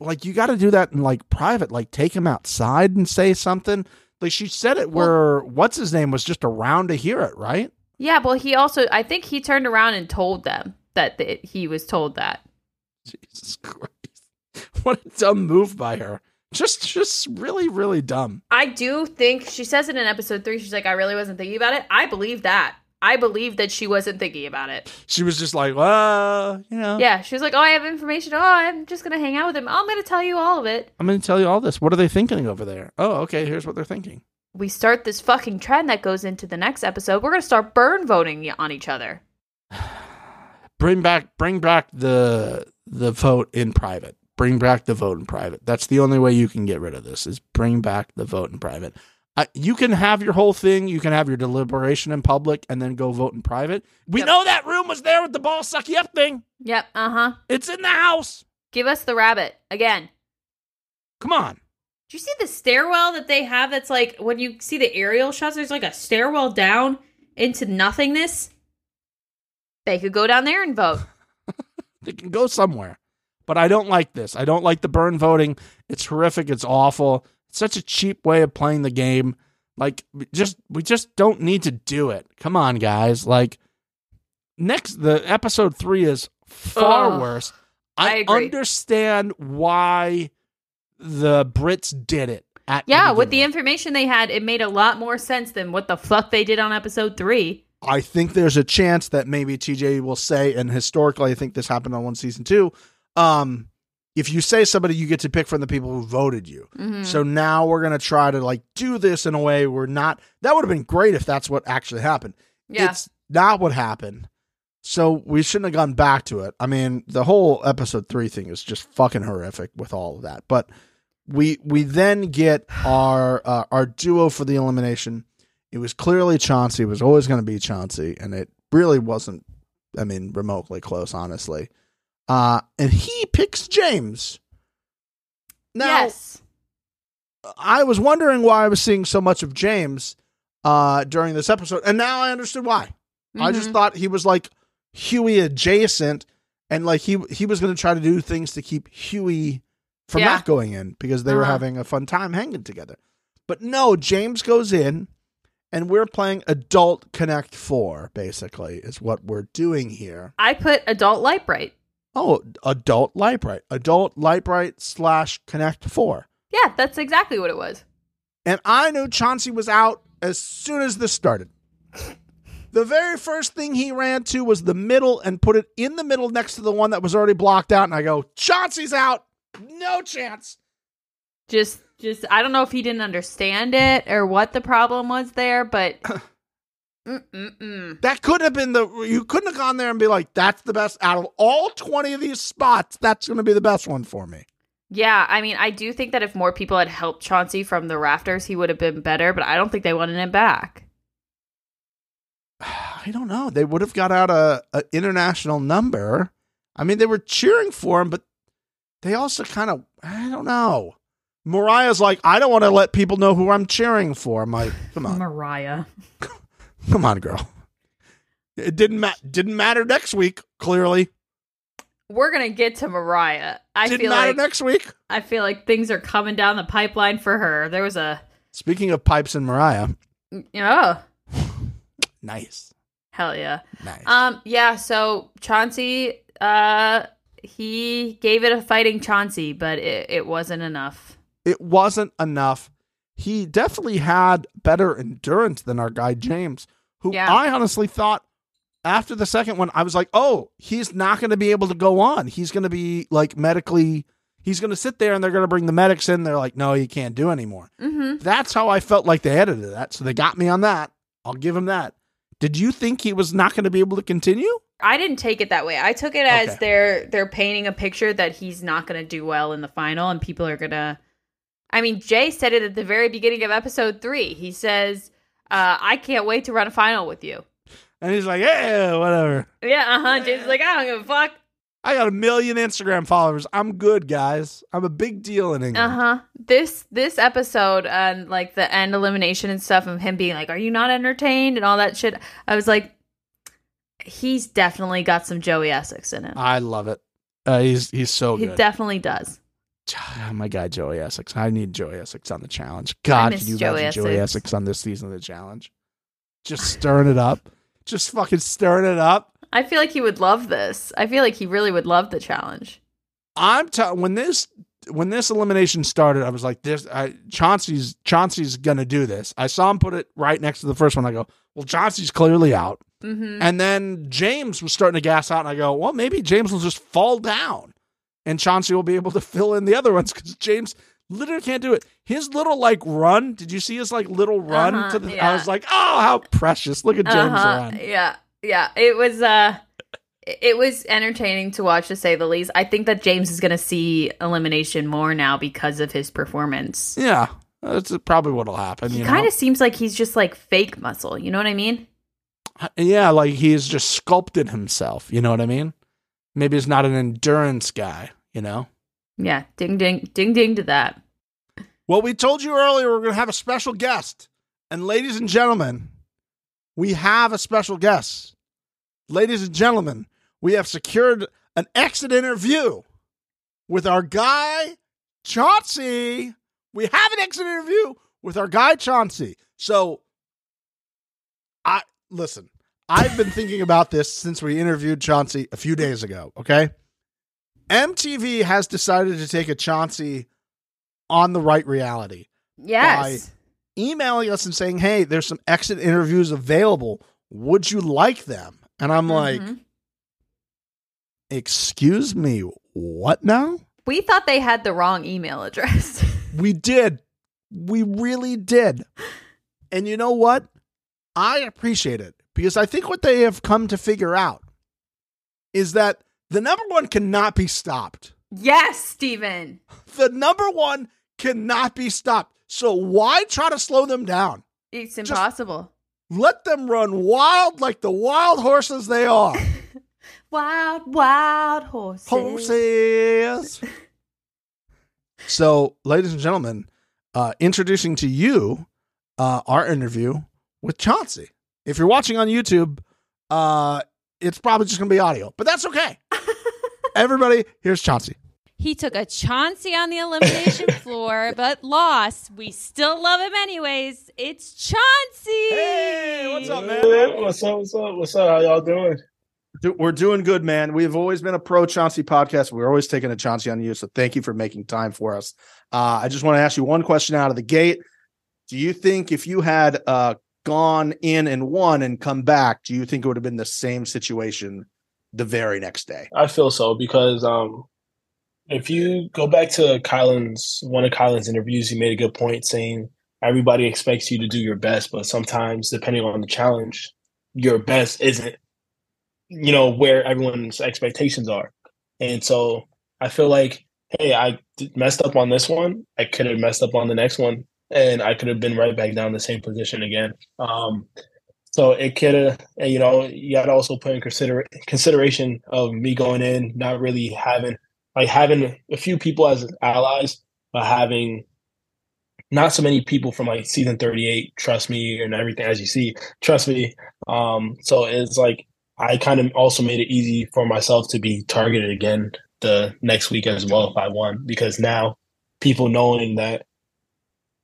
like you got to do that in like private. Like take him outside and say something. Like she said it where what's his name was just around to hear it, right? Yeah, well, he also I think he turned around and told them that th- he was told that. Jesus Christ. What a dumb move by her. Just just really, really dumb. I do think she says it in episode three. She's like, I really wasn't thinking about it. I believe that. I believe that she wasn't thinking about it. She was just like, well, you know. Yeah, she was like, "Oh, I have information. Oh, I'm just gonna hang out with him. Oh, I'm gonna tell you all of it." I'm gonna tell you all this. What are they thinking over there? Oh, okay, here's what they're thinking. We start this fucking trend that goes into the next episode. We're gonna start burn voting on each other. Bring back bring back the the vote in private. Bring back the vote in private. That's the only way you can get rid of this is bring back the vote in private. I, you can have your whole thing. You can have your deliberation in public and then go vote in private. We Yep. know that room was there with the ball sucky up thing. Yep. Uh huh. It's in the house. Give us the rabbit again. Come on. Do you see the stairwell that they have? That's like when you see the aerial shots. There's like a stairwell down into nothingness. They could go down there and vote. They can go somewhere. But I don't like this. I don't like the burn voting. It's horrific. It's awful. It's such a cheap way of playing the game. Like we just we just don't need to do it. Come on, guys. Like next the episode 3 is far Ugh. worse. I I, agree. understand why the Brits did it. At Yeah, with the information they had, it made a lot more sense than what the fuck they did on episode three. I think there's a chance that maybe TJ will say, and historically, I think this happened on one season two. Um, if you say somebody, you get to pick from the people who voted you. Mhm. So now we're gonna try to like do this in a way we're not. That would have been great if that's what actually happened. Yeah. It's not what happened. So we shouldn't have gone back to it. I mean, the whole episode three thing is just fucking horrific with all of that. But we we then get our uh, our duo for the elimination. It was clearly Chauncey. It was always going to be Chauncey, and it really wasn't. I mean, remotely close, honestly. Uh, and he picks James. Now, yes. I was wondering why I was seeing so much of James uh, during this episode, and now I understood why. I just Mhm. thought he was like Hughie adjacent, and like he he was going to try to do things to keep Hughie from Yeah. not going in because they were Uh-huh. having a fun time hanging together. But no, James goes in, and we're playing Adult Connect Four. Basically, is what we're doing here. I put adult Lite-Brite. Oh, Adult Lite-Brite, Adult Lite-Brite slash Connect Four. Yeah, that's exactly what it was. And I knew Chauncey was out as soon as this started. The very first thing he ran to was the middle and put it in the middle next to the one that was already blocked out. And I go, Chauncey's out. No chance. Just, just I don't know if he didn't understand it or what the problem was there, but Mm-mm-mm. That could have been the, you couldn't have gone there and be like, that's the best out of all 20 of these spots. That's going to be the best one for me. yeah. I mean, I do think that if more people had helped Chauncey from the rafters, he would have been better. But I don't think they wanted him back. I don't know. They would have got out a, a international number. I mean, they were cheering for him, but they also kind of, I don't know. Mariah's like, I don't want to let people know who I'm cheering for. I'm like, come on, Mariah. come on, girl. It didn't ma- didn't matter next week. Clearly, We're gonna get to Mariah. I didn't feel matter like next week. I feel like things are coming down the pipeline for her. There was a Speaking of pipes and Mariah, oh nice, hell yeah. nice. Um yeah, so Chauncey uh he gave it a fighting Chauncey, but it, it wasn't enough. it wasn't enough. He definitely had better endurance than our guy James, who Yeah. I honestly thought after the second one, I was like, oh, he's not going to be able to go on. He's going to be like medically, he's going to sit there and they're going to bring the medics in. They're like, no, he can't do anymore. Mm-hmm. That's how I felt like they edited that. So they got me on that. I'll give him that. Did you think he was not going to be able to continue? I didn't take it that way. I took it as Okay. they're they're painting a picture that he's not going to do well in the final, and people are gonna. I mean, Jay said it at the very beginning of episode three. He says, uh, "I can't wait to run a final with you." And he's like, yeah, whatever. Yeah, uh huh. Jay's like, "I don't give a fuck." I got a million Instagram followers. I'm good, guys. I'm a big deal in England. Uh huh. This this episode and like the end elimination and stuff of him being like, "Are you not entertained?" and all that shit. I was like, he's definitely got some Joey Essex in him. I love it. Uh, he's he's so he good. definitely does. My guy Joey Essex. I need Joey Essex on the challenge. God, can you Joey imagine Joey Essex. On this season of the challenge? Just stirring it up. Just fucking stirring it up. I feel like he would love this. I feel like he really would love the challenge. I'm telling when this when this elimination started, I was like, "This I, Chauncey's Chauncey's gonna do this." I saw him put it right next to the first one. I go, "Well, Chauncey's clearly out." Mm-hmm. And then James was starting to gas out, and I go, well, maybe James will just fall down, and Chauncey will be able to fill in the other ones because James literally can't do it. His little like run, did you see his like little run Uh-huh, to the? I was like, oh, how precious! Look at James uh-huh. run. Yeah, yeah. It was uh it was entertaining to watch to say the least. I think that James is gonna see elimination more now because of his performance. Yeah, that's probably what'll happen. He kind of seems like he's just like fake muscle. You know what I mean? yeah, like he's just sculpted himself. You know what I mean? Maybe he's not an endurance guy. You know. Yeah. Ding ding ding ding to that. Well, we told you earlier we're going to have a special guest. And ladies and gentlemen, we have a special guest. Ladies and gentlemen, we have secured an exit interview with our guy, Chauncey. We have an exit interview with our guy, Chauncey. So, I listen, I've been thinking about this since we interviewed Chauncey a few days ago, okay? MTV has decided to take a Chauncey on the right reality Yes. emailing us and saying, "Hey, there's some exit interviews available. Would you like them?" And I'm like, Mhm. "Excuse me, what now?" we thought they had the wrong email address. We did. We really did. And you know what? I appreciate it because I think what they have come to figure out is that the number one cannot be stopped. yes, Steven. The number one cannot be stopped. So why try to slow them down? It's impossible. Let them run wild like the wild horses they are. Wild, wild horses. Horses. so, ladies and gentlemen, uh, introducing to you uh, our interview with Chauncey. If you're watching on YouTube, uh, it's probably just going to be audio, but that's okay. Everybody, here's Chauncey. He took a Chauncey on the elimination floor, but lost. We still love him anyways. It's Chauncey. Hey, what's up, man? Hey, What's up? What's up? What's up? How y'all doing? We're doing good, man. We've always been a pro Chauncey podcast. We're always taking a Chauncey on you. So thank you for making time for us. Uh, I just want to ask you one question out of the gate. Do you think if you had uh, gone in and won and come back, do you think it would have been the same situation the very next day? I feel so because um, if you go back to Kyland's one of Kyland's interviews, he made a good point saying everybody expects you to do your best, but sometimes depending on the challenge, your best isn't you know where everyone's expectations are, and so I feel like hey, I messed up on this one. I could have messed up on the next one, and I could have been right back down the same position again. Um, so it could have, you know, you got to also put in consider consideration of me going in, not really having like having a few people as allies, but having not so many people from like season 38 trust me and everything as you see trust me um so it's like i kind of also made it easy for myself to be targeted again the next week as well if i won because now people knowing that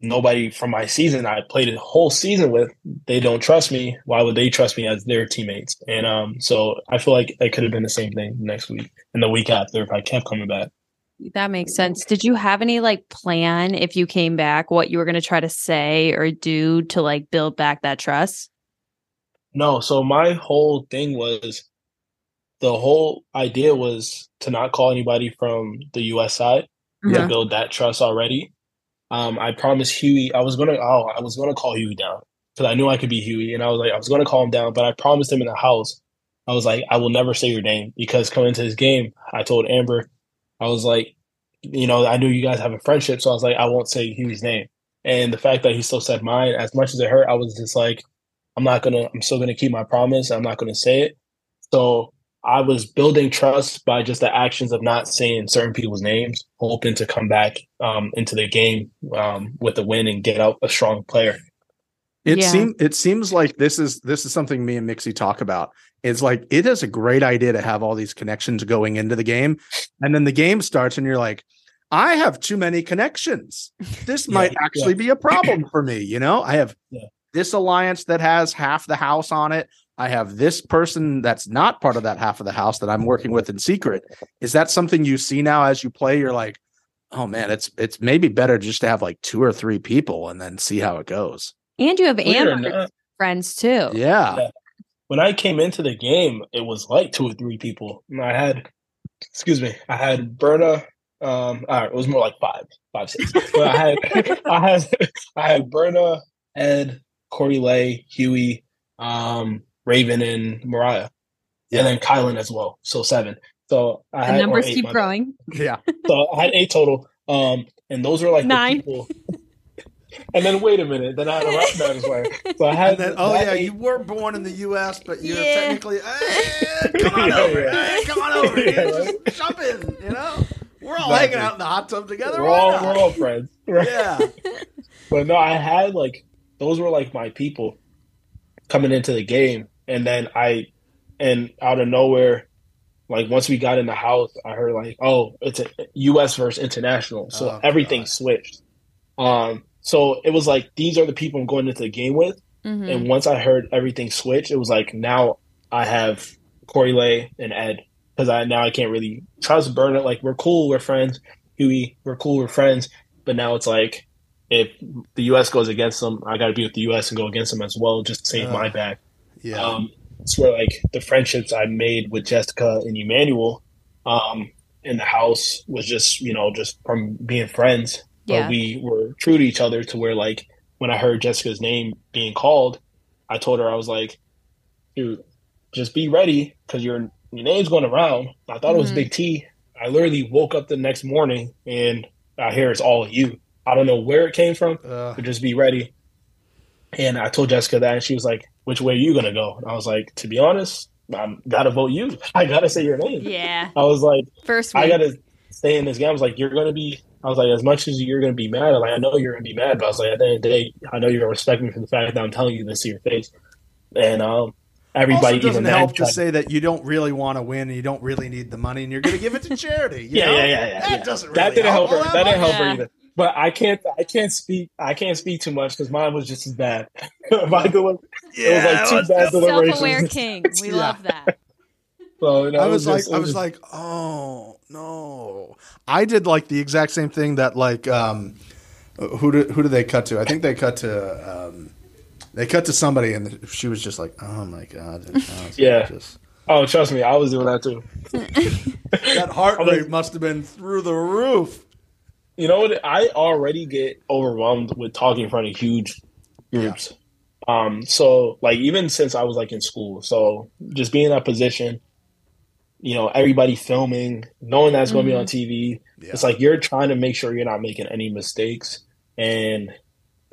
nobody from my season I played a whole season with, they don't trust me. Why would they trust me as their teammates? And um, so I feel like it could have been the same thing next week and the week after if I kept coming back. That makes sense. Did you have any like plan if you came back, what you were going to try to say or do to like build back that trust? No. So my whole thing was the whole idea was to not call anybody from the US side to build that trust already. Um, I promised Hughie I was gonna oh I was gonna call Hughie down because I knew I could be Hughie and I was like I was gonna call him down, but I promised him in the house I was like I will never say your name because coming to this game I told Amber I was like you know I knew you guys have a friendship so I was like I won't say Hughie's name. And the fact that he still said mine as much as it hurt I was just like I'm not gonna I'm still gonna keep my promise I'm not gonna say it. So I was building trust by just the actions of not saying certain people's names, hoping to come back um, into the game um, with a win and get out a strong player. It Yeah. seems it seems like this is this is something me and Mixie talk about. It's like it is a great idea to have all these connections going into the game, and then the game starts, and you're like, I have too many connections. This Yeah, might yeah. actually be a problem for me. You know, I have Yeah. this alliance that has half the house on it. I have this person that's not part of that half of the house that I'm working with in secret. Is that something you see now as you play? You're like, oh man, it's it's maybe better just to have like two or three people and then see how it goes. And you have Believe it or Amber friends too. Yeah. Yeah. when I came into the game, it was like two or three people. I had, excuse me, I had Berna. Um, all right, it was more like five, five, six. But I had, I had, I had Berna, Ed, Corey Lay, Hughie, um, Raven, and Mariah, Yeah. and then Kyland as well. So seven. So I The had numbers eight, keep my bad. growing. Yeah. So I had eight total. Um, and those were like Nine. the people. and then wait a minute, then I had a rap battles player. So I had And then, oh yeah, eight- you were born in the U.S., but you're Yeah. technically. Hey, come on Yeah, over, yeah. hey, come on over, Yeah, dude. right. just jump in. You know, we're all Exactly. hanging out in the hot tub together. we're all not? we're all friends. Right? Yeah, But no, I had like those were like my people coming into the game, and then I, and out of nowhere, like once we got in the house, I heard like, oh, it's a U.S. versus international, so Oh, everything God. switched. Um, so it was like these are the people I'm going into the game with, Mhm. and once I heard everything switch, it was like now I have Corey Lay and Ed because I now I can't really trust Bernard. Like we're cool, we're friends. Hughie, we're cool, we're friends. But now it's like if the U.S. goes against them, I got to be with the U.S. and go against them as well, just to save Ugh. my back. Yeah. Um, it's where like the friendships I made with Jessica and Emanuel um, in the house was just you know just from being friends. But we were true to each other to where like when I heard Jessica's name being called, I told her I was like, dude, just be ready because your your name's going around. I thought it was Mhm. Big T. I literally woke up the next morning and I hear it's all you. I don't know where it came from, Uh, but just be ready. And I told Jessica that, and she was like, "Which way are you gonna go?" And I was like, "To be honest, I gotta vote you. I gotta say your name." Yeah. I was like, First week. "I gotta stay in this game." I was like, "You're gonna be." I was like, "As much as you're gonna be mad, I'm like, I know you're gonna be mad, but I was like, at the end of the day, I know you're gonna respect me for the fact that I'm telling you this to your face." And um, everybody also doesn't even help to say that you don't really want to win and you don't really need the money and you're going to give it to charity. you Yeah, know? yeah, yeah, yeah. That yeah. doesn't really that didn't help her. all That didn't help much. her either. But I can't. I can't speak. I can't speak too much because mine was just as bad. My deli- it was like two it was bad deliberations. Self-aware king. We Yeah. love that. So, you know, I it was like, just- I was just- like, oh no. I did like the exact same thing that like, um, who did who did they cut to? I think they cut to, um, they cut to somebody and she was just like, oh my god, Yeah. just- oh, trust me, I was doing that too. that heart I'm like- rate must have been through the roof. You know what? I already get overwhelmed with talking in front of huge groups. Um, so like even since I was like in school, so just being in that position, you know, everybody filming, knowing that's going to be on TV, Yeah. it's like you're trying to make sure you're not making any mistakes, and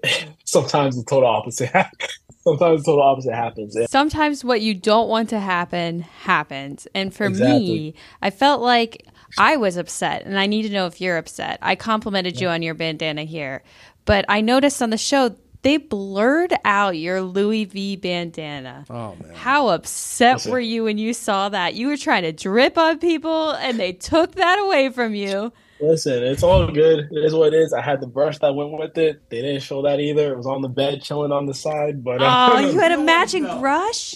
sometimes the total opposite. sometimes the total opposite happens. And Sometimes what you don't want to happen happens. And for Exactly. me, I felt like I was upset and I need to know if you're upset. I complimented you on your bandana here. but I noticed on the show they blurred out your Louis V bandana. Oh man. How upset Listen. were you when you saw that? You were trying to drip on people and they took that away from you. Listen, it's all good. It is what it is. I had the brush that went with it. They didn't show that either. It was on the bed, chilling on the side. But uh, Oh, you had a matching brush?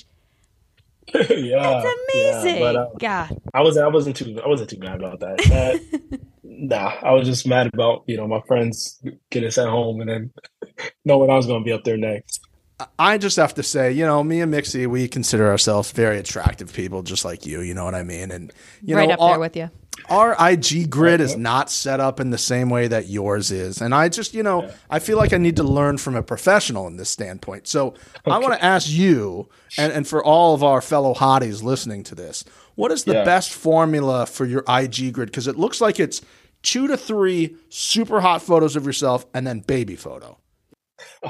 yeah, That's amazing. Yeah, but uh, God. I wasn't. I wasn't too. I wasn't too mad about that. That- nah, I was just mad about you know my friends getting sent home and then knowing I was going to be up there next. I just have to say, you know, me and Mixie, we consider ourselves very attractive people, just like you. You know what I mean? And you right know, up our, there with you. our IG grid is not set up in the same way that yours is. And I just, you know, I feel like I need to learn from a professional in this standpoint. So I want to ask you, and, and for all of our fellow hotties listening to this, what is the Yeah. best formula for your IG grid? Because it looks like it's two to three super hot photos of yourself and then baby photo.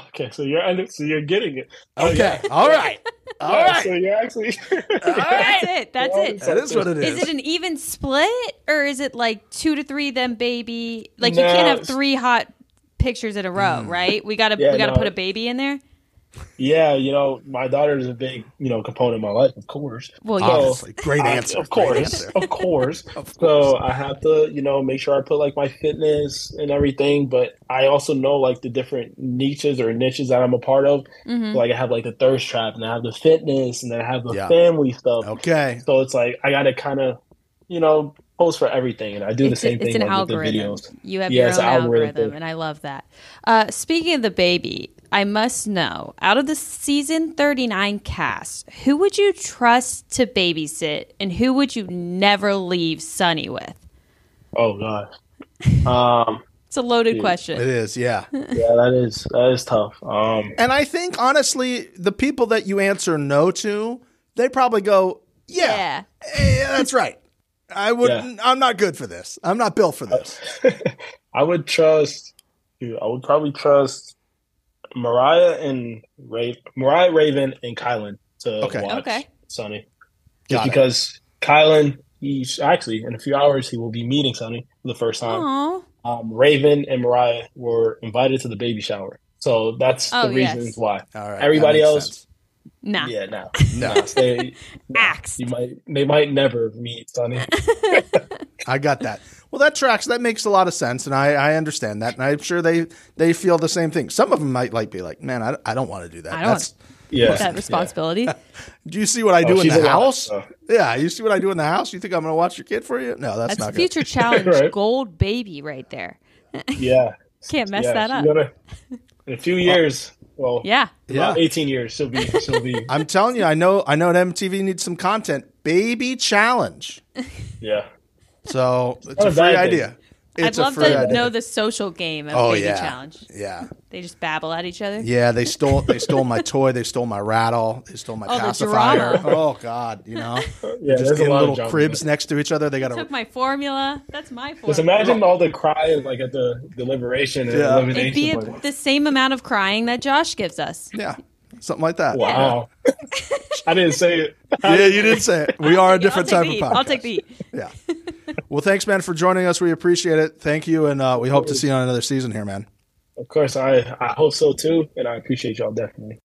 Okay, so you're under, so you're getting it. Oh, Okay. yeah. All right. All Yeah, right. So you're actually. That's it. That's it. That is what it is. Is it an even split or is it like two to three then baby? Like you can't have three hot pictures in a row, hmm. right? We gotta Yeah, we gotta no. put a baby in there. Yeah, you know, my daughter is a big, you know, component of my life, of course. Well, So, yeah. Obviously. Great I- answer. of Great course, answer. of course. Of So I have to, you know, make sure I put like my fitness and everything, but I also know like the different niches or niches that I'm a part of. Mhm. Like I have like the thirst trap, and I have the fitness, and then I have the Yeah. family stuff. Okay. So it's like I got to kind of, you know, post for everything, and I do the It's, same it's thing an like, with the videos. You have Yeah, your own algorithm algorithm, and I love that. Uh, speaking of the baby, I must know out of the season 39 cast, who would you trust to babysit and who would you never leave Sunny with? Oh god. Um. It's a loaded Dude, It question. It is, Yeah. Yeah, that is that is tough. Um. And I think honestly, the people that you answer no to, they probably go, "Yeah, Yeah. eh, that's right. I wouldn't. I'm not good for this. I'm not built for this." I would trust. dude, I would probably trust Mariah and Ray, Mariah Raven and Kyland to Okay. watch Okay. Sonny. Got Just it. because Kyland, he's actually in a few hours he will be meeting Sonny for the first time. Aw. Um, Raven and Mariah were invited to the baby shower, so that's Oh, the reasons why. All right. Everybody else- sense. Nah. Yeah, no, No. no, stay. Axe. You might, they might never meet Sonny. I got that. Well, that tracks. That makes a lot of sense, and I, I understand that, and I'm sure they they feel the same thing. Some of them might like be like, "Man, I, I don't want to do that." I don't That's, Yeah, That responsibility. do you see what I oh, do Oh, in the a lot, house? so. Yeah, you see what I do in the house. You think I'm going to watch your kid for you? No, that's, That's not good. future challenge Right. gold baby right there. yeah. Can't mess yeah, that up. gonna- in a few years, well, Yeah. Yeah. 18 years, she'll be, she'll be, I'm telling you, I know. I know. MTV needs some content. Baby challenge. yeah. So it's Not a a free bad thing. idea. I'd a love free to idea. know the social game of Oh baby yeah, challenge. yeah, They just babble at each other. yeah. They stole. They stole my toy. They stole my rattle. They stole my Oh, the pacifier. drama. Oh God, you know, Yeah, just there's a in lot little drama cribs next to each other. They got Took to. my formula. That's my formula. Just imagine all the crying like at the deliberation and Yeah. It'd be elimination. a, the same amount of crying that Josh gives us. Yeah, something like that. wow. I didn't say it. Yeah, you did say it. We are a different type of podcast. I'll take the. Yeah. Well, thanks, man, for joining us. We appreciate it. Thank you, and uh, we hope to see you on another season here, man. Of course, I, I hope so too, and I appreciate y'all definitely.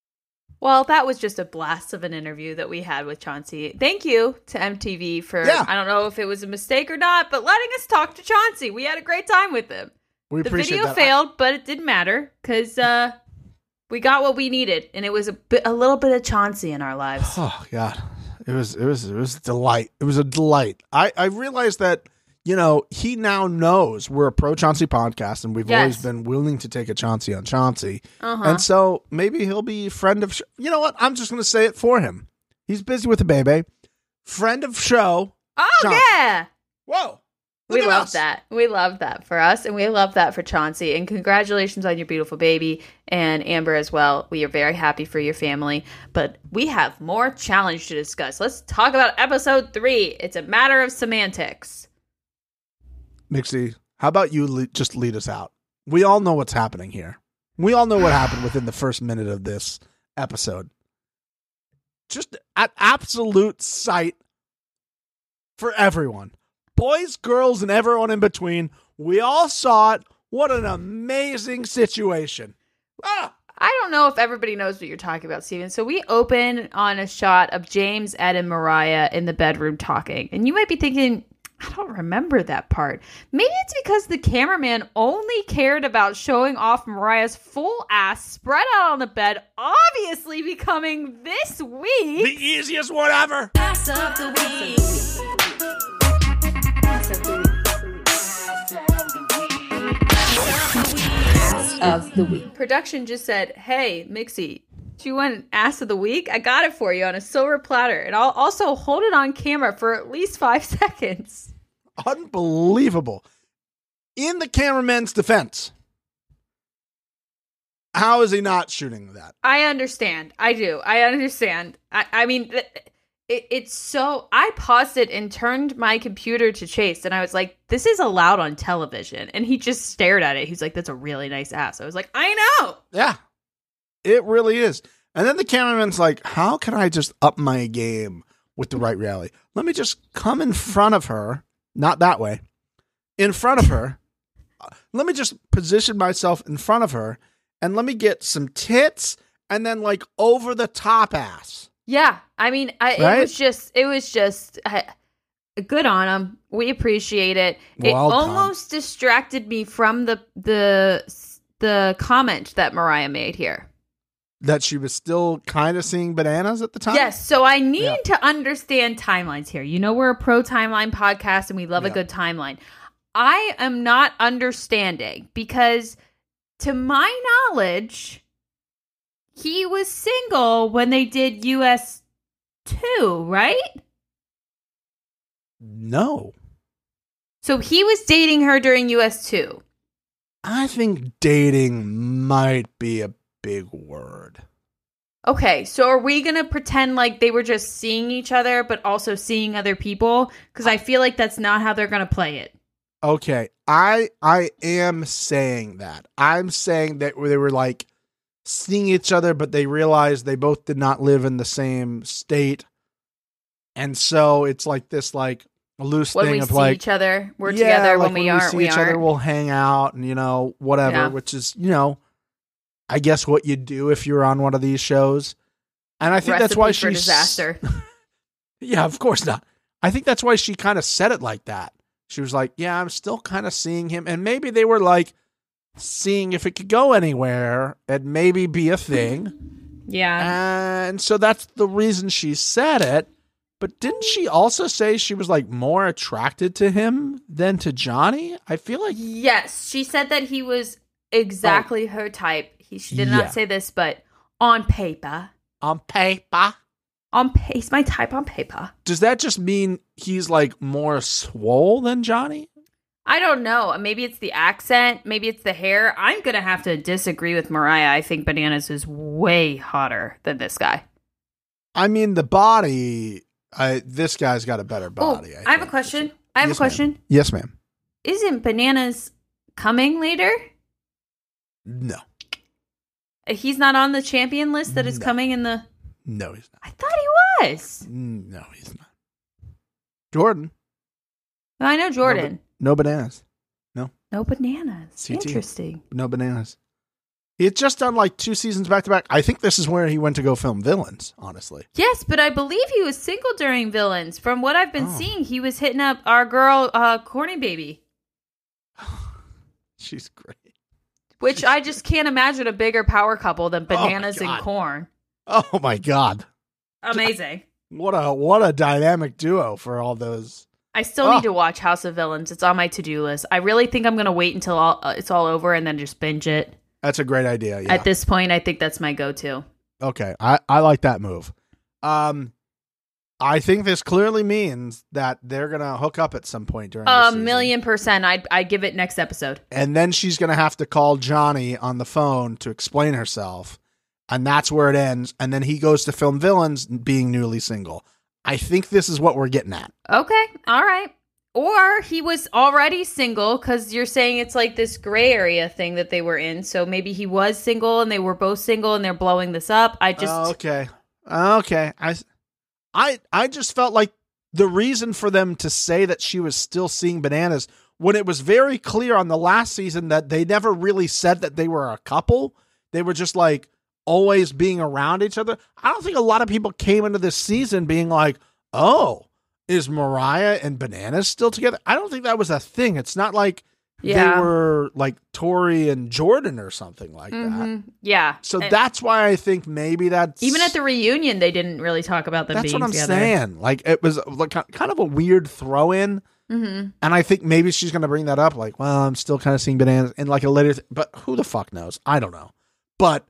Well, that was just a blast of an interview that we had with Chauncey. Thank you to MTV for, Yeah. I don't know if it was a mistake or not, but letting us talk to Chauncey. We had a great time with him. We appreciate it. The appreciate video that. failed, but it didn't matter because uh, we got what we needed, and it was a, bit, a little bit of Chauncey in our lives. Oh God, it was it was it was a delight. It was a delight. I I realized that you know he now knows we're a pro Chauncey podcast, and we've always been willing to take a Chauncey on Chauncey, Uh-huh. and so maybe he'll be friend of. Sh- you know what? I'm just going to say it for him. He's busy with the baby. Friend of show. Oh, Chauncey. yeah. Whoa. We Look at love us. that. We love that for us, and we love that for Chauncey. And congratulations on your beautiful baby, and Amber as well. We are very happy for your family. But we have more challenge to discuss. Let's talk about episode three. It's a matter of semantics. Mixie, how about you le- just lead us out? We all know what's happening here. We all know what happened within the first minute of this episode. Just at absolute sight for everyone. Boys, girls, and everyone in between. We all saw it. What an amazing situation. Ah, I don't know if everybody knows what you're talking about, Steven. So we open on a shot of James, Ed, and Mariah in the bedroom talking. And you might be thinking, I don't remember that part. Maybe it's because the cameraman only cared about showing off Mariah's full ass spread out on the bed, obviously becoming this week the easiest one ever. of the week. Production just said, "Hey, Mixie, do you want an ass of the week? I got it for you on a silver platter, and I'll also hold it on camera for at least five seconds." Unbelievable. In the cameraman's defense, how is he not shooting that? I understand. I do. I understand. I, I mean, th- it, it's so. I paused it and turned my computer to Chase, and I was like, "This is allowed on television." And he just stared at it. He's like, "That's a really nice ass." I was like, "I know." Yeah, it really is. And then the cameraman's like, how can I just up my game with the right reality? Let me just come in front of her, not that way, in front of her. Let me just position myself in front of her and let me get some tits and then like over the top ass. Yeah, I mean, I, Right? it was just, it was just I, good on him. We appreciate it. it almost distracted me from the the the comment that Mariah made here. That she was still kind of seeing bananas at the time. Yes, so I need Yeah. to understand timelines here. You know, we're a pro timeline podcast and we love a good timeline. I am not understanding because, to my knowledge, he was single when they did US 2, right? No. So he was dating her during US 2. I think dating might be a big word. Okay, so are we going to pretend like they were just seeing each other but also seeing other people? Because I feel like that's not how they're going to play it. Okay, I I am saying that. I'm saying that they were like seeing each other, but they realized they both did not live in the same state, and so it's like this like loose When thing we of see like each other, we're yeah, together. like when we aren't, see we each aren't. other, we'll hang out and you know whatever. Yeah. Which is you know, I guess what you do if you're on one of these shows, and I think that's why she's disaster. Yeah, of course not. I think that's why she kind of said it like that. She was like, "Yeah, I'm still kind of seeing him," and maybe they were like seeing if it could go anywhere and maybe be a thing. yeah. and so that's the reason she said it. But didn't she also say she was like more attracted to him than to Johnny? I feel like Yes, she said that he was exactly oh. her type. He, she did Yeah. not say this, but on paper, on paper. on pa- he's my type on paper. Does that just mean he's like more swole than Johnny? I don't know. Maybe it's the accent. Maybe it's the hair. I'm gonna have to disagree with Mariah. I think Bananas is way hotter than this guy. I mean, the body. I this guy's got a better Oh, body. I have a question. I have Yes, a question. Yes, ma'am. Isn't Bananas coming later? No, He's not on the champion list that is No. coming in the. no, he's not. I thought he was. No, he's not. Jordan, I know Jordan. No bananas. No No bananas. CT. Interesting. No bananas. He had just done like two seasons back to back. I think this is where he went to go film villains. Honestly, Yes, but I believe he was single during Villains. From what I've been Oh. seeing, he was hitting up our girl, uh, Corny Baby, she's great. which I just can't imagine a bigger power couple than Oh Bananas and Corn. Oh my god, Amazing. what a what a dynamic duo for all those. I still Oh. need to watch House of Villains. It's on my to do list. I really think I'm going to wait until all, uh, it's all over and then just binge it. That's a great idea. Yeah. At this point, I think that's my go to. Okay, I I like that move. Um, I think this clearly means that they're gonna hook up at some point during A million percent. I'd, I'd give it next episode. and then she's gonna have to call Johnny on the phone to explain herself, and that's where it ends. And then he goes to film villains, being newly single. I think this is what we're getting at. Okay. All right. Or he was already single because you're saying it's like this gray area thing that they were in. So maybe he was single and they were both single and they're blowing this up. I just. Oh, okay, okay. I, I, I just felt like the reason for them to say that she was still seeing bananas when it was very clear on the last season that they never really said that they were a couple. They were just like always being around each other. I don't think a lot of people came into this season being like, "Oh, is Mariah and Bananas still together?" I don't think that was a thing. It's not like Yeah. they were like Tori and Jordan or something like that. Mhm. Yeah. So And that's why I think maybe that's even at the reunion, they didn't really talk about them that's being what I'm together. saying. Like it was like kind of a weird throw in. Mm-hmm. And I think maybe she's going to bring that up, like, well, I'm still kind of seeing bananas in like a later, th- but who the fuck knows? I don't know. But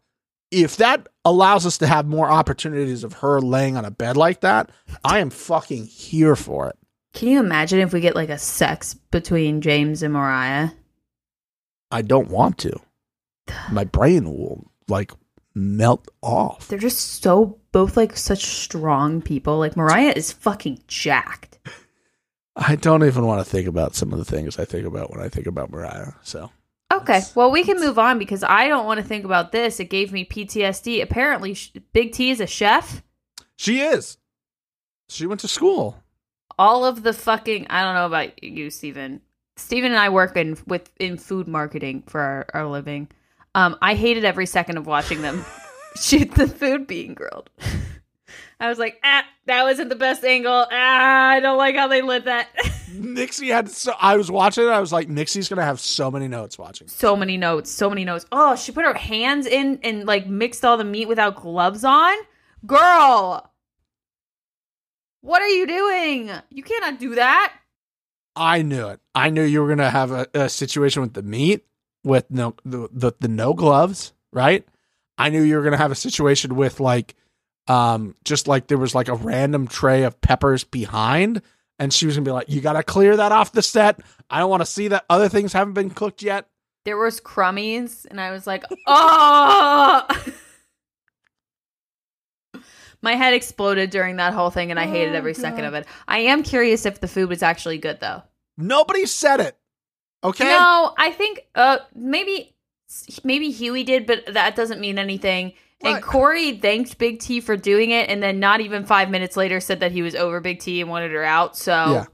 if that allows us to have more opportunities of her laying on a bed like that, I am fucking here for it. Can you imagine if we get like a sex between James and Mariah? I don't want to. My brain will like melt off. They're just so both like such strong people. Like Mariah is fucking jacked. I don't even want to think about some of the things I think about when I think about Mariah. So Okay, well we can move on because I don't want to think about this. It gave me PTSD. Apparently, Big T is a chef. she is. She went to school. All of the fucking I don't know about you, Steven. Steven and I work in with in food marketing for our, our living. Um, I hated every second of watching them shoot the food being grilled. I was like, ah, that wasn't the best angle. Ah, I don't like how they lit that. Mixie had so I was watching it. I was like, Mixie's gonna have so many notes watching. so many notes, so many notes. Oh, she put her hands in and like mixed all the meat without gloves on. Girl, what are you doing? You cannot do that. I knew it. I knew you were gonna have a, a situation with the meat with no the, the the no gloves, right? I knew you were gonna have a situation with like um just like there was like a random tray of peppers behind and she was gonna be like, You gotta clear that off the set. I don't wanna see that other things haven't been cooked yet. There was crummies, and I was like, oh. My head exploded during that whole thing, and I hated Oh, every second of it. I am curious if the food was actually good, though. Nobody said it. Okay? No, I think uh maybe maybe Hughie did, but that doesn't mean anything. And Corey thanked Big T for doing it, and then not even five minutes later said that he was over Big T and wanted her out. So Yeah.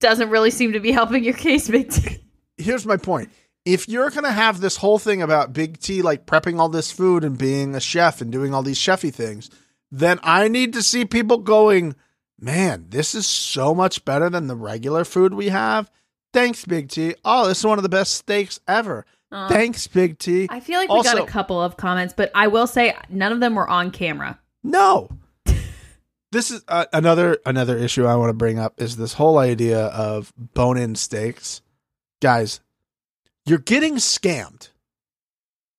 doesn't really seem to be helping your case, Big T. here's my point. If you're gonna have this whole thing about Big T like prepping all this food and being a chef and doing all these chefy things, then I need to see people going, man, this is so much better than the regular food we have. Thanks, Big T. Oh, this is one of the best steaks ever. Thanks, Big T. I feel like we got a couple of comments, but I will say none of them were on camera. No. this is uh, another another issue I want to bring up is this whole idea of bone-in steaks. Guys, you're getting scammed.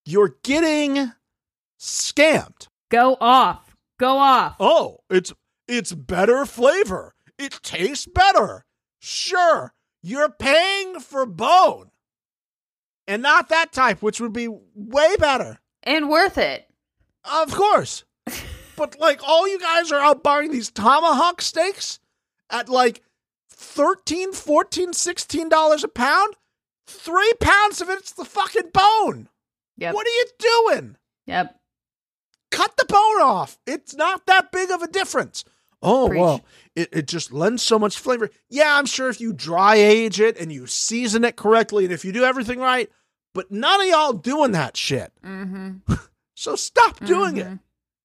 You're getting scammed. Go off. Go off. Oh, it's it's better flavor. It tastes better. Sure, you're paying for bone. And not that type, which would be way better. And worth it. Of course. but like all you guys are out buying these tomahawk steaks at like 13 14 16 dollars a pound three pounds of it's the fucking bone Yep. what are you doing Yep. cut the bone off it's not that big of a difference oh Preach. well it, it just lends so much flavor yeah i'm sure if you dry age it and you season it correctly and if you do everything right but none of y'all doing that shit Mm-hmm. so stop doing it Mhm.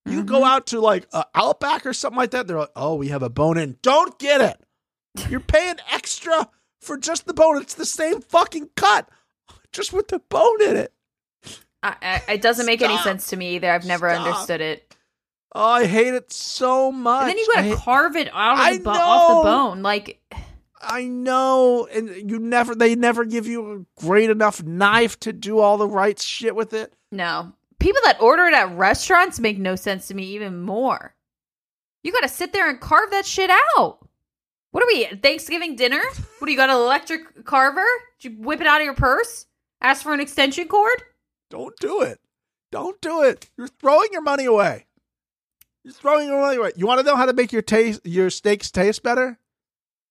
you Mhm. go out to like uh, Outback or something like that. They're like, oh, we have a bone in. Don't get it. You're paying extra for just the bone. It's the same fucking cut, just with the bone in it. I, I, it doesn't make any sense to me either. I've never Stop. understood it. Oh, I hate it so much. And then you gotta I, carve it out of the off the bone. Like, I know, and you never. They never give you a great enough knife to do all the right shit with it. no. People that order it at restaurants make no sense to me even more. You gotta sit there and carve that shit out. What are we, Thanksgiving dinner? What do you got, an electric carver? Did you whip it out of your purse? Ask for an extension cord? Don't do it. Don't do it. You're throwing your money away. You're throwing your money away. You want to know how to make your taste your steaks taste better?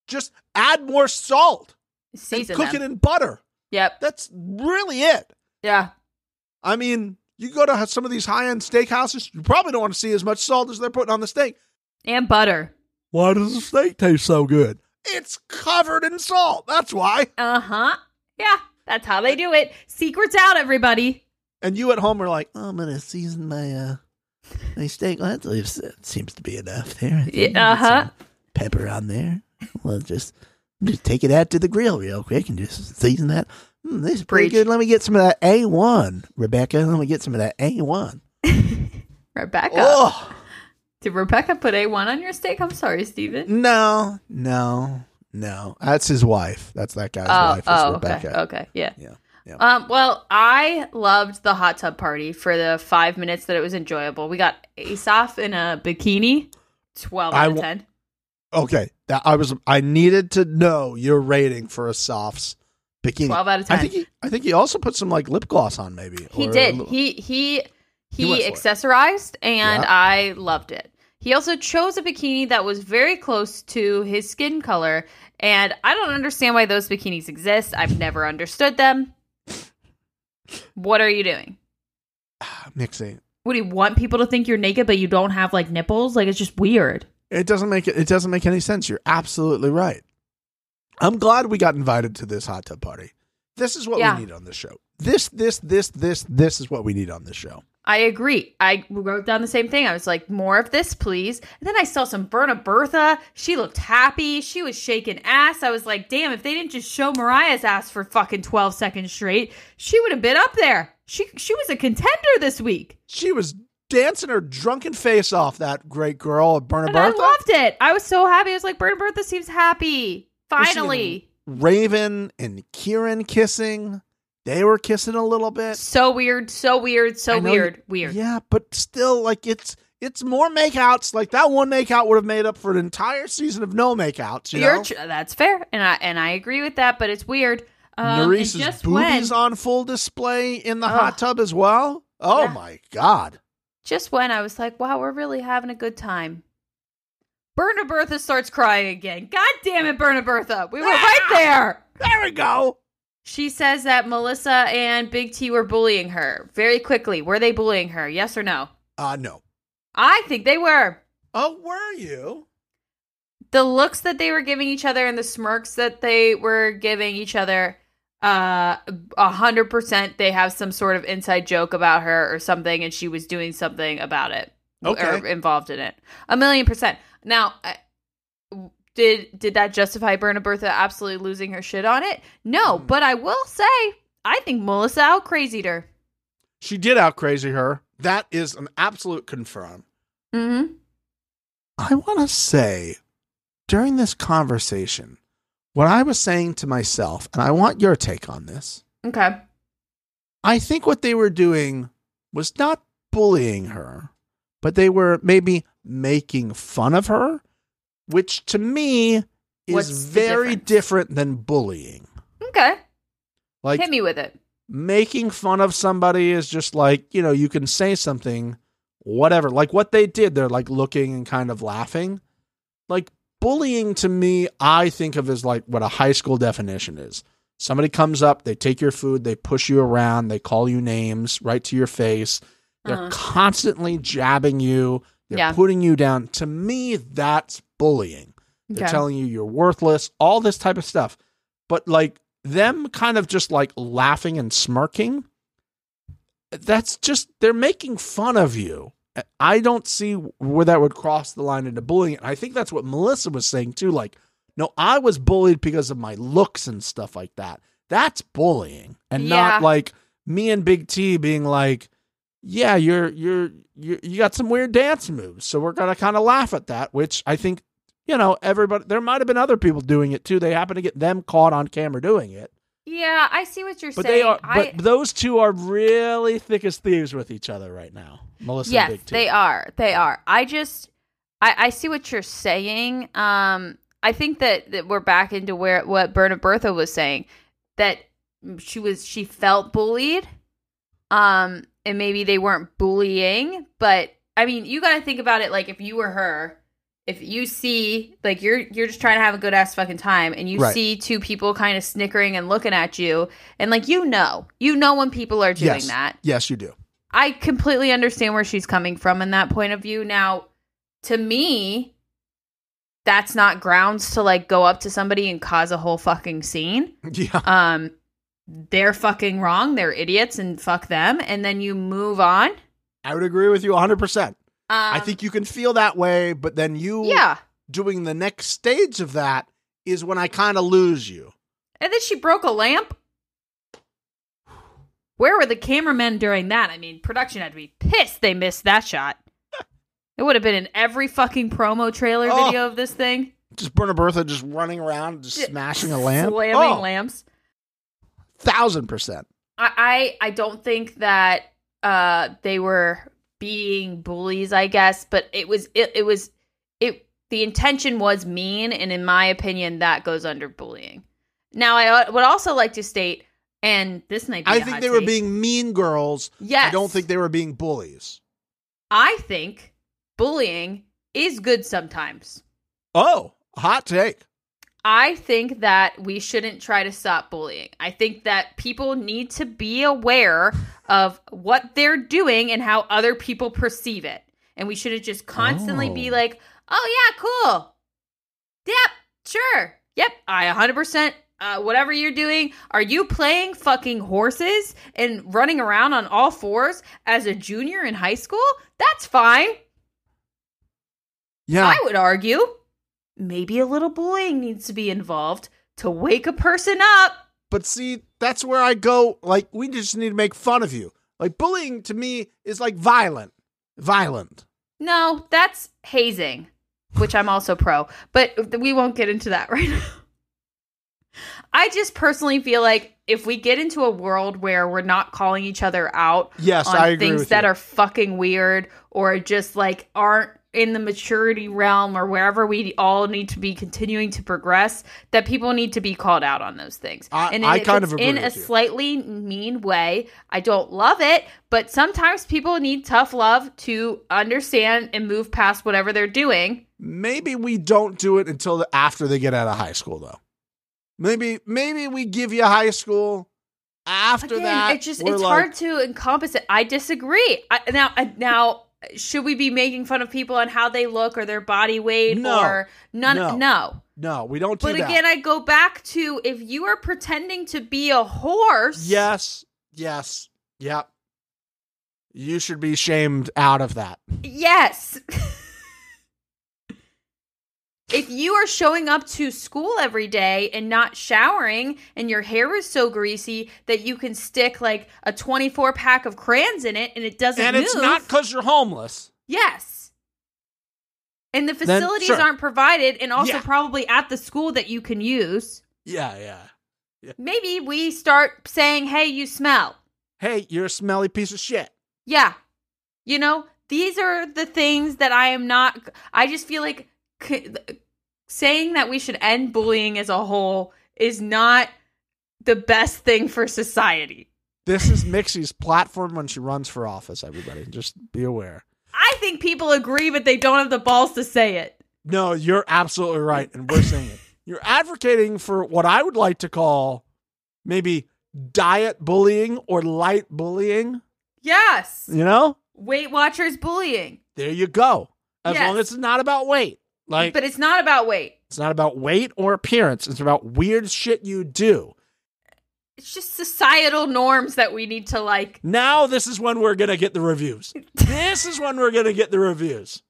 Just add more salt Season cook them. it in butter. Yep. That's really it. Yeah. I mean, you go to some of these high end steakhouses, you probably don't want to see as much salt as they're putting on the steak. And butter. Why does the steak taste so good? It's covered in salt. That's why. Uh huh. Yeah, that's how they do it. Secrets out, everybody. And you at home are like, oh, I'm gonna season my uh my steak. Well, that leaves- seems to be enough there. Yeah, uh-huh. Pepper on there. Well, just just take it out to the grill real quick and just season that. Mm, this is pretty Preach. good. Let me get some of that A1, Rebecca. Let me get some of that A1. Rebecca. Oh Did Rebecca put A1 on your steak? I'm sorry, Steven. no, no, no. That's his wife. That's that guy's Oh, wife. Is oh, Rebecca. okay. Okay. Yeah. Yeah, yeah. Um, well, I loved the hot tub party for the five minutes that it was enjoyable. We got Asaf in a bikini. 12 I out of wa- 10. Okay, that I was. I needed to know your rating for Asaf's bikini. 12 out of 10. I think he. I think he also put some like lip gloss on, maybe. He did. He he He he, accessorized and Yeah. I loved it. He also chose a bikini that was very close to his skin color and I don't understand why those bikinis exist. I've never understood them. What are you doing? Ah, mixing. What do you want people to think you're naked but you don't have like nipples? Like it's just weird. It doesn't make it. It doesn't make any sense. You're absolutely right. I'm glad we got invited to this hot tub party. This is what Yeah. we need on this show. This, this, this, this, this is what we need on this show. I agree. I wrote down the same thing. I was like, more of this, please. And then I saw some Berna Bertha. She looked happy. She was shaking ass. I was like, damn, if they didn't just show Mariah's ass for fucking 12 seconds straight, she would have been up there. She she was a contender this week. She was dancing her drunken face off. That great girl, Berna And I loved it. I was so happy. I was like, Berna Bertha seems happy. Finally. Raven and Kiaran kissing. They were kissing a little bit. So weird, so weird, so know weird, weird. Yeah, but still, like it's it's more makeouts. Like that one makeout would have made up for an entire season of no makeouts. You You're know, tr- that's fair, and I and I agree with that. But it's weird. Um, just boobies when, on full display in the Ugh. hot tub as well. Oh Yeah. my god! Just when I was like, wow, we're really having a good time. Berna Bertha starts crying again. God damn it, Berna Bertha. We were right there. There we go. She says that Melissa and Big T were bullying her very quickly. Were they bullying her? Yes or no? Uh no. I think they were. Oh, were you? The looks that they were giving each other and the smirks that they were giving each other, a hundred percent, they have some sort of inside joke about her or something, and she was doing something about it Okay. or involved in it. A million percent. Now, did did that justify Berna Bertha absolutely losing her shit on it? No, Hmm. but I will say, I think Melissa out crazied her. She did out crazy her. That is an absolute confirm. Mm-hmm. I want to say during this conversation, what I was saying to myself, and I want your take on this. Okay. I think what they were doing was not bullying her, but they were maybe making fun of her, which to me is What's very different than bullying. Okay. Like Hit me with it. making fun of somebody is just like, you know, you can say something, whatever. Like what they did, they're like looking and kind of laughing. Like bullying to me, I think of as like what a high school definition is. Somebody comes up, they take your food, they push you around, they call you names right to your face. They're Uh-huh. constantly jabbing you, they're Yeah. putting you down. To me, that's bullying. They're Okay. telling you you're worthless, all this type of stuff. But like them kind of just like laughing and smirking, that's just, they're making fun of you. I don't see where that would cross the line into bullying. And I think that's what Melissa was saying too. Like, no, I was bullied because of my looks and stuff like that. That's bullying. And Yeah. not like me and Big T being like, yeah, you're you're you you got some weird dance moves, so we're gonna kind of laugh at that. Which I think, you know, everybody. There might have been other people doing it too. They happen to get them caught on camera doing it, Yeah, I see what you're but saying. they are. I, But those two are really thick as thieves with each other right now. Melissa yes, and Big T. they are. They are. I just, I, I see what you're saying. Um, I think that, that we're back into where what Berna Bertha was saying that she was she felt bullied, um, and maybe they weren't bullying, but I mean, you got to think about it like if you were her. If you see like you're you're just trying to have a good ass fucking time and you Right. see two people kind of snickering and looking at you and like you know you know when people are doing yes. that Yes, you do. I completely understand where she's coming from in that point of view. Now, to me, that's not grounds to like go up to somebody and cause a whole fucking scene. Yeah. Um, they're fucking wrong. They're idiots, and fuck them. And then you move on. I would agree with you 100%. I think you can feel that way, but then you yeah. doing the next stage of that is when I kind of lose you. And then she broke a lamp. Where were the cameramen during that? I mean, production had to be pissed they missed that shot. It would have been in every fucking promo trailer Oh. video of this thing. Just Berna Bertha just running around, just smashing a lamp. Slamming Oh, lamps. thousand percent. I, I I don't think that uh they were being bullies, I guess, but it was it, it was it the intention was mean and in my opinion that goes under bullying. Now I uh, would also like to state and this might be I think they were being mean girls. Yes. I don't think they were being bullies. I think bullying is good sometimes. Oh, hot take. I think that we shouldn't try to stop bullying. I think that people need to be aware of what they're doing and how other people perceive it. And we shouldn't just constantly be Oh. like, oh, yeah, cool. Yep, sure. Yep, I 100%. Uh, whatever you're doing, are you playing fucking horses and running around on all fours as a junior in high school? That's fine. Yeah. I would argue maybe a little bullying needs to be involved to wake a person up. But see, that's where I go. Like, we just need to make fun of you. Like, bullying to me is like violent. Violent. No, that's hazing, which I'm also pro, but we won't get into that right now. I just personally feel like if we get into a world where we're not calling each other out Yes, on things that are fucking weird or just like aren't in the maturity realm or wherever we all need to be continuing to progress, that people need to be called out on those things. I- and I kind of agree in a you. slightly mean way. I don't love it, but sometimes people need tough love to understand and move past whatever they're doing. Maybe we don't do it until the, after they get out of high school, though. Maybe, maybe we give you high school. After Again, that, it's just it's like, hard to encompass it. I disagree. I, now, now, should we be making fun of people on how they look or their body weight No. or none? No. No. No, we don't do But that. again, I go back to if you are pretending to be a horse. yes, yes, yep. You should be shamed out of that. Yes. if you are showing up to school every day and not showering and your hair is so greasy that you can stick like a 24 pack of crayons in it and it doesn't and move. it's not because you're homeless. Yes. And the Then, facilities sure. aren't provided and also Yeah. probably at the school that you can use. Yeah, yeah. Maybe we start saying, "Hey, you smell." Hey, you're a smelly piece of shit. Yeah. You know, these are the things that I am not I just feel like saying that we should end bullying as a whole is not the best thing for society. This is Mixie's platform when she runs for office, everybody. Just be aware. I think people agree but they don't have the balls to say it. No, you're absolutely right. And we're saying it. You're advocating for what I would like to call maybe diet bullying or light bullying. Yes. You know? Weight Watchers bullying. There you go. As Yes. long as it's not about weight. Like, but it's not about weight. it's not about weight or appearance. It's about weird shit you do. It's just societal norms that we need to like. Now, this is when we're going to get the reviews. this is when we're going to get the reviews.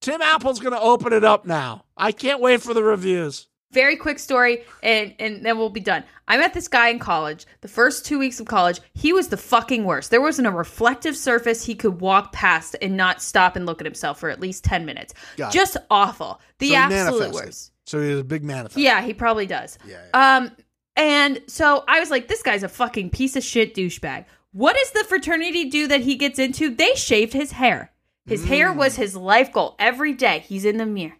Tim Apple's going to open it up now. I can't wait for the reviews. Very quick story, and and then we'll be done. I met this guy in college. The first two weeks of college, he was the fucking worst. There wasn't a reflective surface he could walk past and not stop and look at himself for at least ten minutes. Got it. Just awful. The So absolute worst. So he's a big manifest. Yeah, he probably does. Yeah, Um, and so I was like, this guy's a fucking piece of shit douchebag. What does the fraternity do that he gets into? They shaved his hair. His hair was his life goal. Every day he's in the mirror.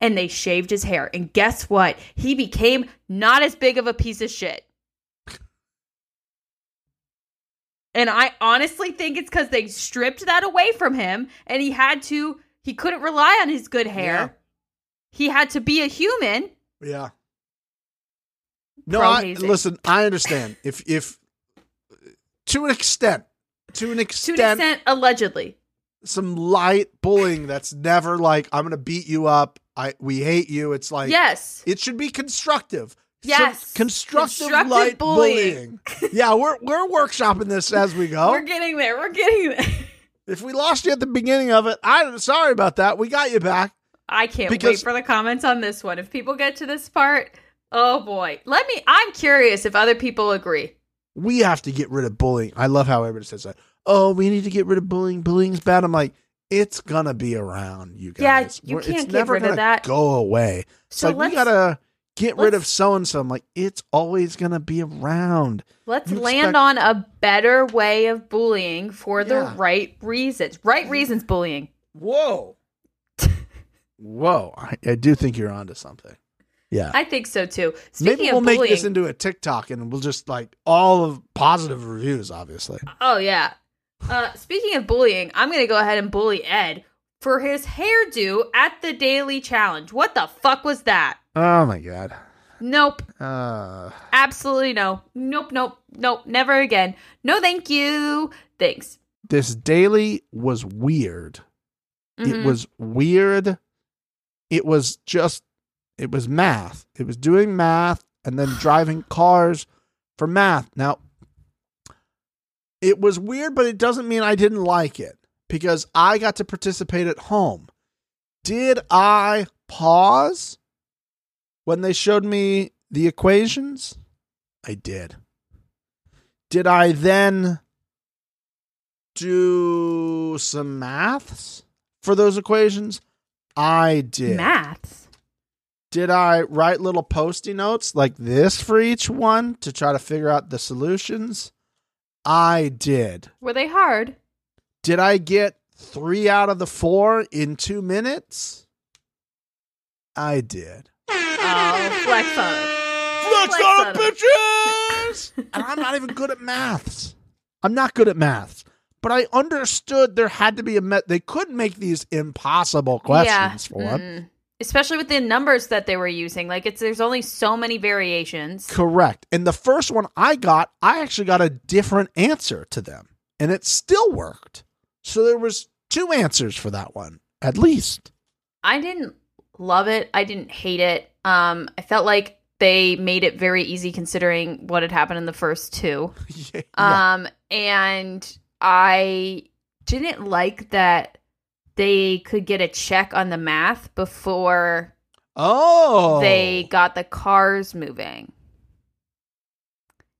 And they shaved his hair. And guess what? He became not as big of a piece of shit. And I honestly think it's because they stripped that away from him and he had to, he couldn't rely on his good hair. Yeah. He had to be a human. Yeah. No, I, listen. I understand. If if to an extent, to an extent, To an extent, allegedly. some light bullying that's never like I'm gonna beat you up. I we hate you. It's like yes. it should be constructive. Yes. constructive, Constructive light bullying. bullying. yeah, we're we're workshopping this as we go. We're getting there. We're getting there. if we lost you at the beginning of it, I'm sorry about that. We got you back. I can't wait Because- for the comments on this one. If people get to this part, oh boy. Let me I'm curious if other people agree. We have to get rid of bullying. I love how everybody says that. Oh, we need to get rid of bullying. Bullying's bad. I'm like, it's gonna be around, you guys. Yeah, you We're- can't it's get never rid of gonna that. Go away. It's So like we gotta get rid of so and so. I'm like, it's always gonna be around. Let's You land expect- on a better way of bullying for the Yeah. right reasons. Right reasons bullying. Whoa. Whoa. I, I do think you're onto something. Yeah. I think so too. Speaking Maybe we'll of make this into a TikTok and we'll just like all of positive reviews, obviously. Oh yeah. Uh, speaking of bullying, I'm gonna go ahead and bully Ed for his hairdo at the daily challenge. What the fuck was that? Oh my god. Nope. Uh Absolutely no. Nope. Nope. Nope. Never again. No, thank you. Thanks. this daily was weird. It Mhm. was weird. It was just it was math. It was doing math and then driving cars for math. Now it was weird, but it doesn't mean I didn't like it because I got to participate at home. Did I pause when they showed me the equations? I did. Did I then do some maths for those equations? I did. Maths. Did I write little posty notes like this for each one to try to figure out the solutions? I did. Were they hard? Did I get three out of the four in two minutes? I did. Oh, flex on. Flex Flex on on it, it. bitches! and I'm not even good at maths. I'm not good at maths. But I understood there had to be a met. They couldn't make these impossible questions for for 'em. Especially with the numbers that they were using. Like it's there's only so many variations. Correct. And the first one I got, I actually got a different answer to them, and it still worked. So there was two answers for that one, at least. I didn't love it. I didn't hate it. Um, I felt like they made it very easy considering what had happened in the first two. yeah. Um, and I didn't like that they could get a check on the math before oh, they got the cars moving.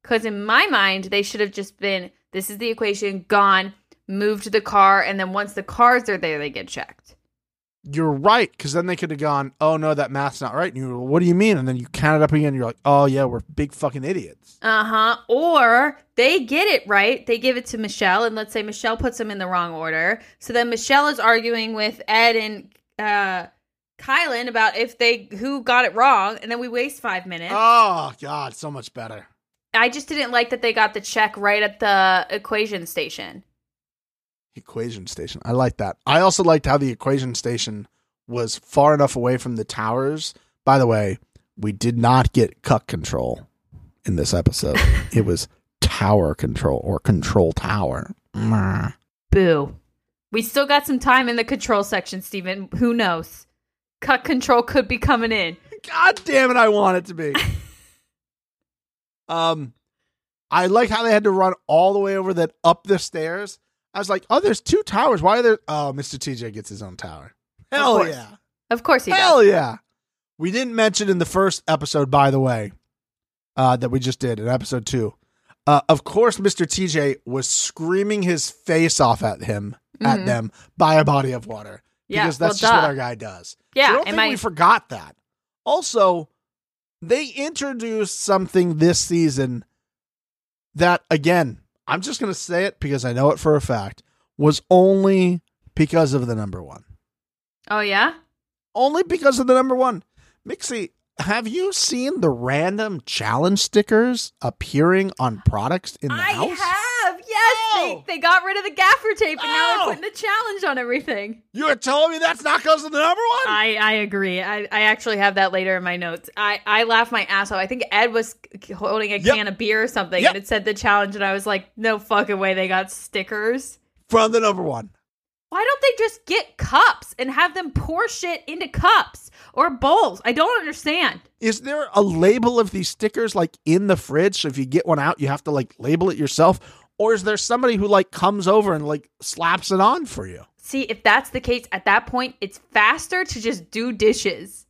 Because in my mind, they should have just been this is the equation, gone, moved the car, and then once the cars are there, they get checked. You're right, because then they could have gone, "Oh no, that math's not right." And you, what do you mean? And then you count it up again. And you're like, "Oh yeah, we're big fucking idiots." Uh huh. Or they get it right. They give it to Michele, and let's say Michele puts them in the wrong order. So then Michele is arguing with Ed and uh, Kyland about if they who got it wrong, and then we waste five minutes. Oh god, so much better. I just didn't like that they got the check right at the equation station. Equation station. I like that. I also liked how the equation station was far enough away from the towers. By the way, we did not get cut control in this episode. it was tower control or control tower. Boo. We still got some time in the control section, Steven. Who knows? Cut control could be coming in. God damn it, I want it to be. um I like how they had to run all the way over that up the stairs. I was like, oh, there's two towers. Why are there oh, Mr. TJ gets his own tower. Hell yeah. Of course he does. Hell yeah. We didn't mention in the first episode, by the way, uh, that we just did in episode two. Uh, of course, Mr. TJ was screaming his face off at him, at Mhm. them by a body of water. Yeah, Because that's well, just what our guy does. Yeah, So I don't think I- we forgot that. Also, they introduced something this season that, again, I'm just going to say it because I know it for a fact, was only because of the number one Oh yeah? only because of the number one. Mixie, have you seen the random challenge stickers appearing on products in the I house? have. Yes, Oh. they, they got rid of the gaffer tape and now Oh. they're putting a challenge on everything. You are telling me that's not because of the number one? I, I agree. I, I actually have that later in my notes. I, I laughed my ass off. I think Ed was holding a Yep. can of beer or something Yep. and it said the challenge and I was like, no fucking way they got stickers. From the number one. Why don't they just get cups and have them pour shit into cups or bowls? I don't understand. Is there a label of these stickers like in the fridge? So if you get one out, you have to like label it yourself? Or is there somebody who like comes over and like slaps it on for you? See, if that's the case, at that point, it's faster to just do dishes.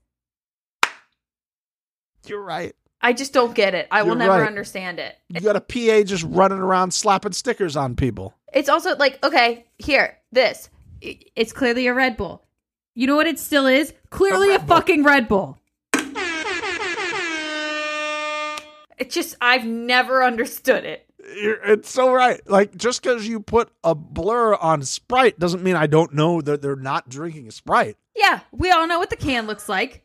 You're right. I just don't get it. I will You're never right. understand it. You got a PA just running around slapping stickers on people. It's also like, okay, here, this. It's clearly a Red Bull. You know what it still is? Clearly a, fucking Red Bull. It's just, I've never understood it. You're- It's so right. Like just because you put a blur on Sprite doesn't mean I don't know that they're not drinking a Sprite. Yeah, we all know what the can looks like.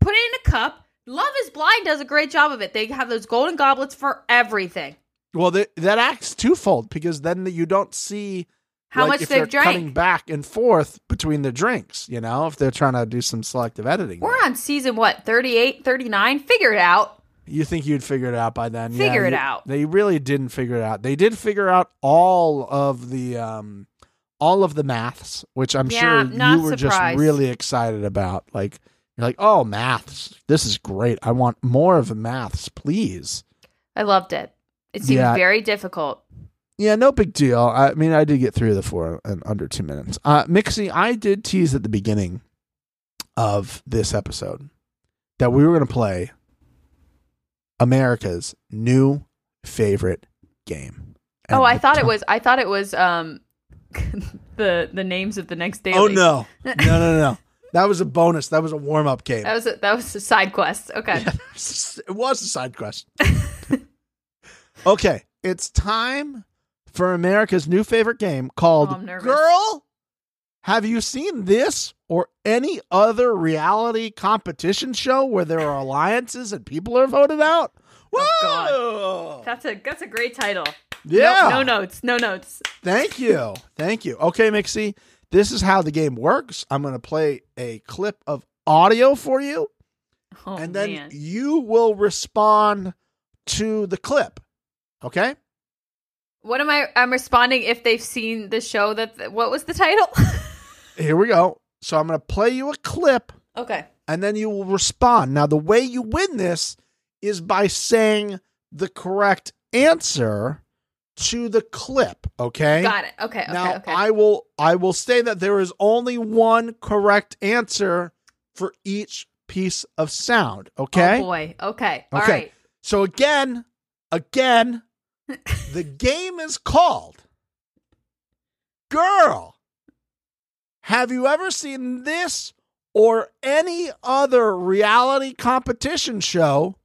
Put it in a cup. Love is Blind does a great job of it. They have those golden goblets for everything. Well, th- that acts twofold because then you don't see How like, much they've they're cutting back and forth between the drinks. You know, if they're trying to do some selective editing. We're on season what, 38, 39? Figure it out. You think you'd figure it out by then? Figure yeah, it you- out. They really didn't figure it out. They did figure out all of the um, all of the maths, which I'm Yeah, sure you were surprised. just really excited about. Like you're like, oh, maths, this is great. I want more of the maths, please. I loved it. It seemed Yeah. very difficult. Yeah, no big deal. I mean, I did get through the four in under two minutes. Uh, Mixie, I did tease at the beginning of this episode that we were going to play America's new favorite game. And oh, I thought it was I thought it was um the the names of the next daily. Oh no, no, no, no, no! That was a bonus. That was a warm up game. That was a, that was a side quest. Okay. it was a side quest. okay, it's time for America's new favorite game called Oh. Girl. Have you seen this or any other reality competition show where there are alliances and people are voted out? Oh, Whoa! That's a that's a great title. yeah. No, no notes. No notes. Thank you. Thank you. Okay, Mixie, this is how the game works. I'm going to play a clip of audio for you. Oh and then man. you will respond to the clip. Okay? What am I I'm responding if they've seen the show that what was the title? Here we go. So I'm going to play you a clip okay. and then you will respond. Now, the way you win this is by saying the correct answer to the clip, okay? Got it. Okay, okay, now, okay. I will I will say that there is only one correct answer for each piece of sound, okay? Oh boy. Okay. All Okay. right. So again, again, the game is called Girl. Have you ever seen this or any other reality competition show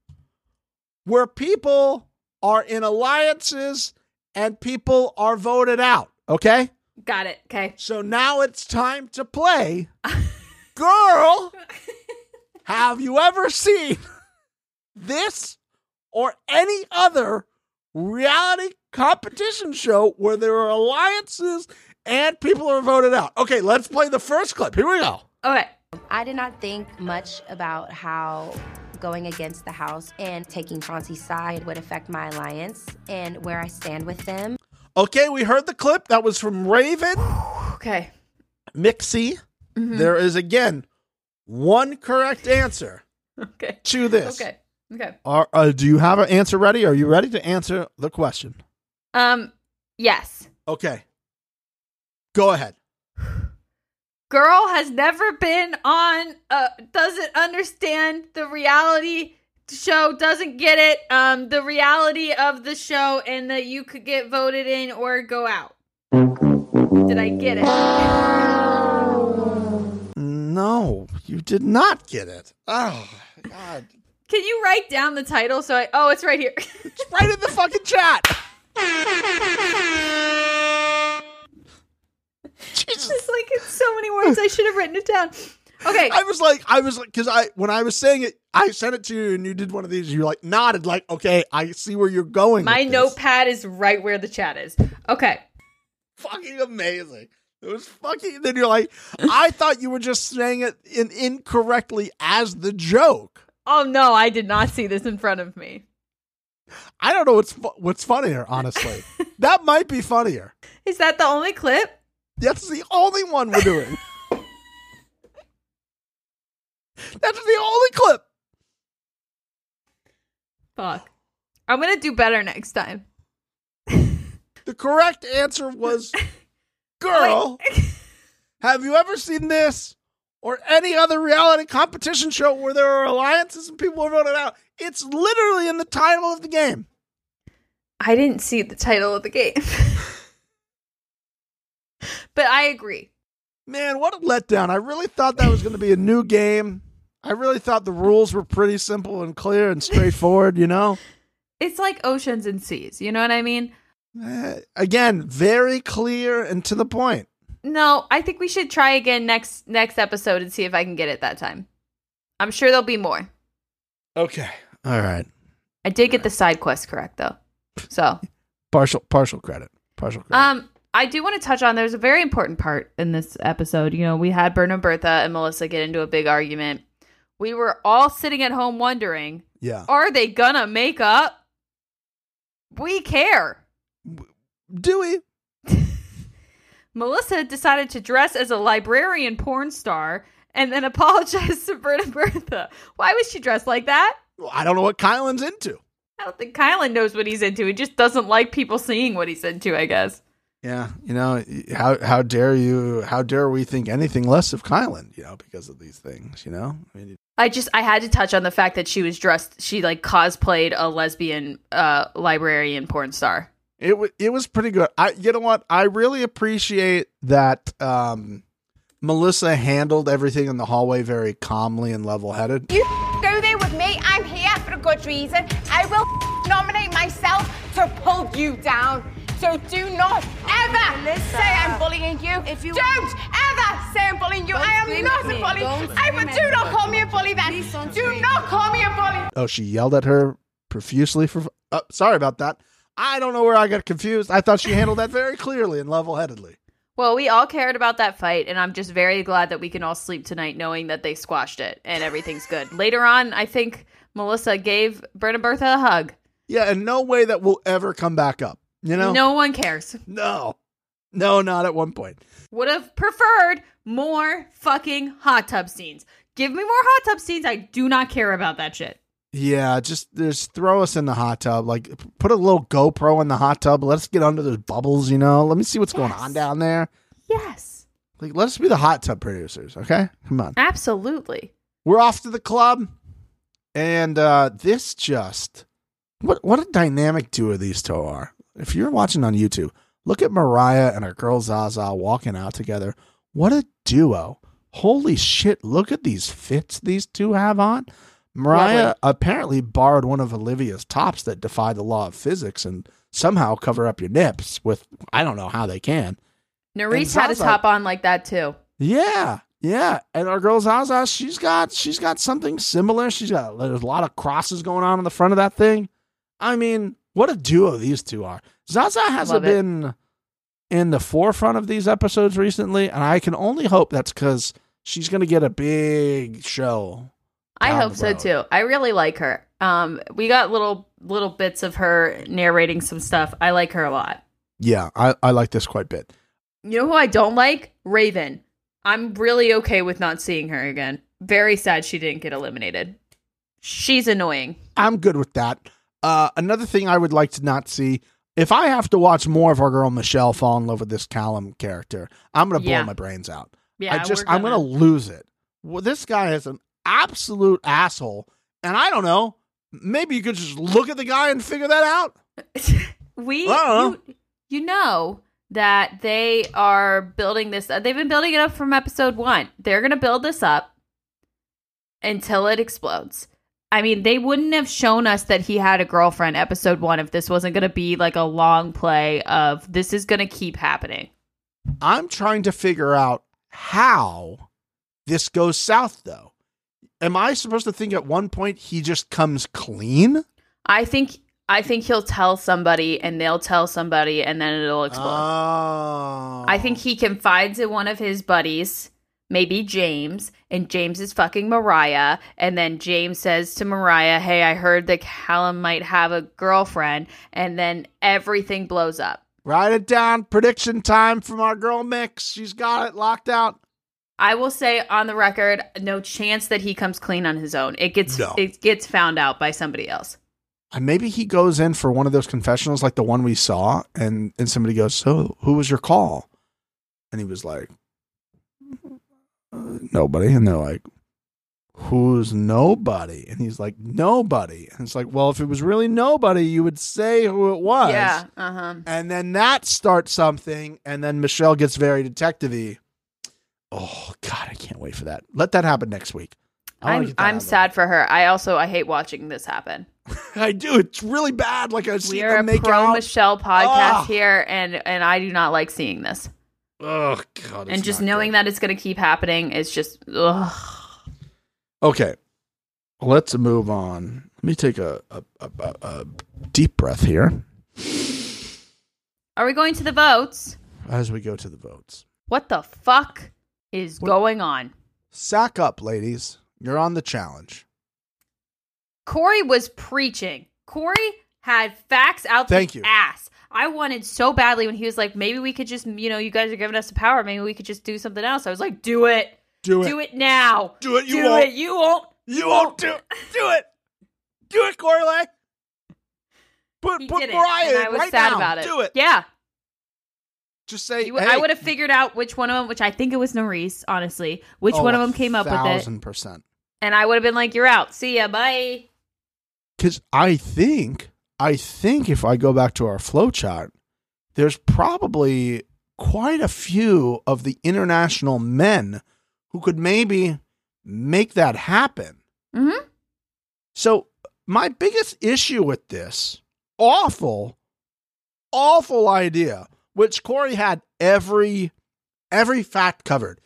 where people are in alliances and people are voted out? Okay? Got it. Okay. So now it's time to play Girl. Have you ever seen this or any other reality competition show where there are alliances and people are voted out? Okay, let's play the first clip. Here we go. Okay. I did not think much about how going against the House and taking Chauncey's side would affect my alliance and where I stand with them. Okay, we heard the clip. That was from Raven Okay. Mixie. There is again one correct answer Okay. to this. Okay. Okay. Are, uh, do you have an answer ready? Are you ready to answer the question? Um yes. Okay. Go ahead. Girl has never been on uh doesn't understand the reality show, doesn't get it. Um the reality of the show and that you could get voted in or go out. Did I get it? No, you did not get it. Oh, God. Can you write down the title so I Oh, it's right here. It's right in the fucking chat. Jesus. it's like it's so many words. I should have written it down. Okay. I was like, I was like, because I, when I was saying it, I sent it to you and you did one of these. You like nodded, like, okay, I see where you're going. My notepad is right where the chat is. Okay. Fucking amazing. It was fucking. Then you're like, I thought you were just saying it in, incorrectly as the joke. Oh no, I did not see this in front of me. I don't know what's what's funnier, honestly. that might be funnier. Is that the only clip? That's the only one we're doing. That's the only clip. Fuck. I'm gonna do better next time. The correct answer was girl. Have you ever seen this or any other reality competition show where there are alliances and people are voted out? It's literally in the title of the game. I didn't see the title of the game. but I agree. Man, what a letdown. I really thought that was going to be a new game. I really thought the rules were pretty simple and clear and straightforward, you know? It's like oceans and seas. You know what I mean? Eh, again, very clear and to the point. No, I think we should try again next next episode and see if I can get it that time. I'm sure there'll be more. Okay. All right. I did get the side quest correct though. So, Partial partial credit. Partial credit. um I do want to touch on there's a very important part in this episode. You know, we had Berna Bertha and Melissa get into a big argument. We were all sitting at home wondering, yeah. are they gonna make up? We care. Do we? Melissa decided to dress as a librarian porn star and then apologized to Berta and Bertha. Why was she dressed like that? Well, I don't know what Kyland's into. I don't think Kylan knows what he's into. He just doesn't like people seeing what he's into, I guess. Yeah, you know how how dare you? How dare we think anything less of Kyland? You know, because of these things. You know, I mean, I just I had to touch on the fact that she was dressed she like cosplayed a lesbian uh librarian porn star. it wa it was pretty good. I you know what? I really appreciate that um, Melissa handled everything in the hallway very calmly and level headed. You go there with me. I'm here for a good reason. I will nominate myself to pull you down. So do not ever say I'm bullying you. If you- don't ever say I'm bullying you. Don't I am not at a bully. Don't I would do not call me a bully then. Please don't do scream. not call me a bully. Oh, she yelled at her profusely for. Uh, sorry about that. I don't know where I got confused. I thought she handled that very clearly and level headedly. Well, we all cared about that fight and I'm just very glad that we can all sleep tonight knowing that they squashed it and everything's good. Later on, I think Melissa gave Berta Bertha a hug. Yeah, and no way that will ever come back up. You know? No one cares. no, no, not at one point. Would have preferred more fucking hot tub scenes. Give me more hot tub scenes. I do not care about that shit. Yeah, just just throw us in the hot tub. Like put a little GoPro in the hot tub. Let us get under those bubbles. You know, let me see what's going on down there. Yes. Like, let us be the hot tub producers. Okay, come on. Absolutely. We're off to the club, and uh this just what what a dynamic duo these two are. If you're watching on YouTube, look at Mariah and her girl Zaza walking out together. What a duo! Holy shit! Look at these fits these two have on. Mariah Lovely. apparently borrowed one of Olivia's tops that defy the law of physics and somehow cover up your nips with I don't know how they can. And had a top on like that too. Yeah, yeah. And our girl Zaza, she's got she's got something similar. She's got there's a lot of crosses going on in the front of that thing. I mean, what a duo these two are. Zaza hasn't been in the forefront of these episodes recently, and I can only hope that's because she's going to get a big show. I hope so too. I really like her. Um, we got little little bits of her narrating some stuff. I like her a lot. Yeah, I, I like this quite a bit. You know who I don't like? Raven. I'm really okay with not seeing her again. Very sad she didn't get eliminated. She's annoying. I'm good with that. Uh, another thing I would like to not see. If I have to watch more of our girl Michele fall in love with this Callum character, I'm gonna blow Yeah. my brains out. Yeah, I just we're I'm gonna lose it. Well, this guy is an absolute asshole, and I don't know. Maybe you could just look at the guy and figure that out. we don't you, you know that they are building this they've been building it up from episode 1 they're going to build this up until it explodes i mean they wouldn't have shown us that he had a girlfriend episode 1 if this wasn't going to be like a long play of this is going to keep happening I'm trying to figure out how this goes south, though. Am I supposed to think at one point he just comes clean? i think i think he'll tell somebody and they'll tell somebody and then it'll explode Oh, I think he confides in one of his buddies, maybe James, and James is fucking Mariah. And then James says to Mariah, Hey, I heard that Callum might have a girlfriend. And then everything blows up. Write it down. Prediction time from our girl Mix. She's got it locked out. I will say on the record, no chance that he comes clean on his own. It gets No. it gets found out by somebody else. And maybe he goes in for one of those confessionals like the one we saw, and, and somebody goes, So, who was your call? And he was like, "Uh, Nobody. And they're like, Who's nobody? And he's like, Nobody. And it's like, Well, if it was really nobody, you would say who it was. Yeah. Uh huh. And then that starts something, and then Michele gets very detective y. Oh, God, I can't wait for that. Let that happen next week. I'm get that out I'm of the way. sad for her. I also I hate watching this happen. I do. It's really bad. Like I see We are a pro out. Michele podcast Ah. here, and and I do not like seeing this. Oh God! and just knowing that it's going to keep happening is just ugh. Okay, let's move on. Let me take a a, a, a, a deep breath here Are we going to the votes? as we go to the votes. What the fuck is What- going on? Sack up, ladies. You're on the challenge. Corey was preaching. Corey had facts out Thank the you. ass. I wanted so badly when he was like, maybe we could just, you know, you guys are giving us the power. Maybe we could just do something else. I was like, do it. Do it. Do it now. Do it. You do won't. it. You won't. You won't do it. Do it. Do it, Corey. Put He put did it. And I was right sad now. about it. Do it. Yeah. Just say. You, hey. I would have figured out which one of them, which I think it was Nurys, honestly, which Oh, one of them came up with it. Thousand percent. And I would have been like, you're out. See ya. Bye. Because I think, I think if I go back to our flow chart, there's probably quite a few of the international men who could maybe make that happen. Mm-hmm. So my biggest issue with this awful, awful idea, which Corey had every every fact covered.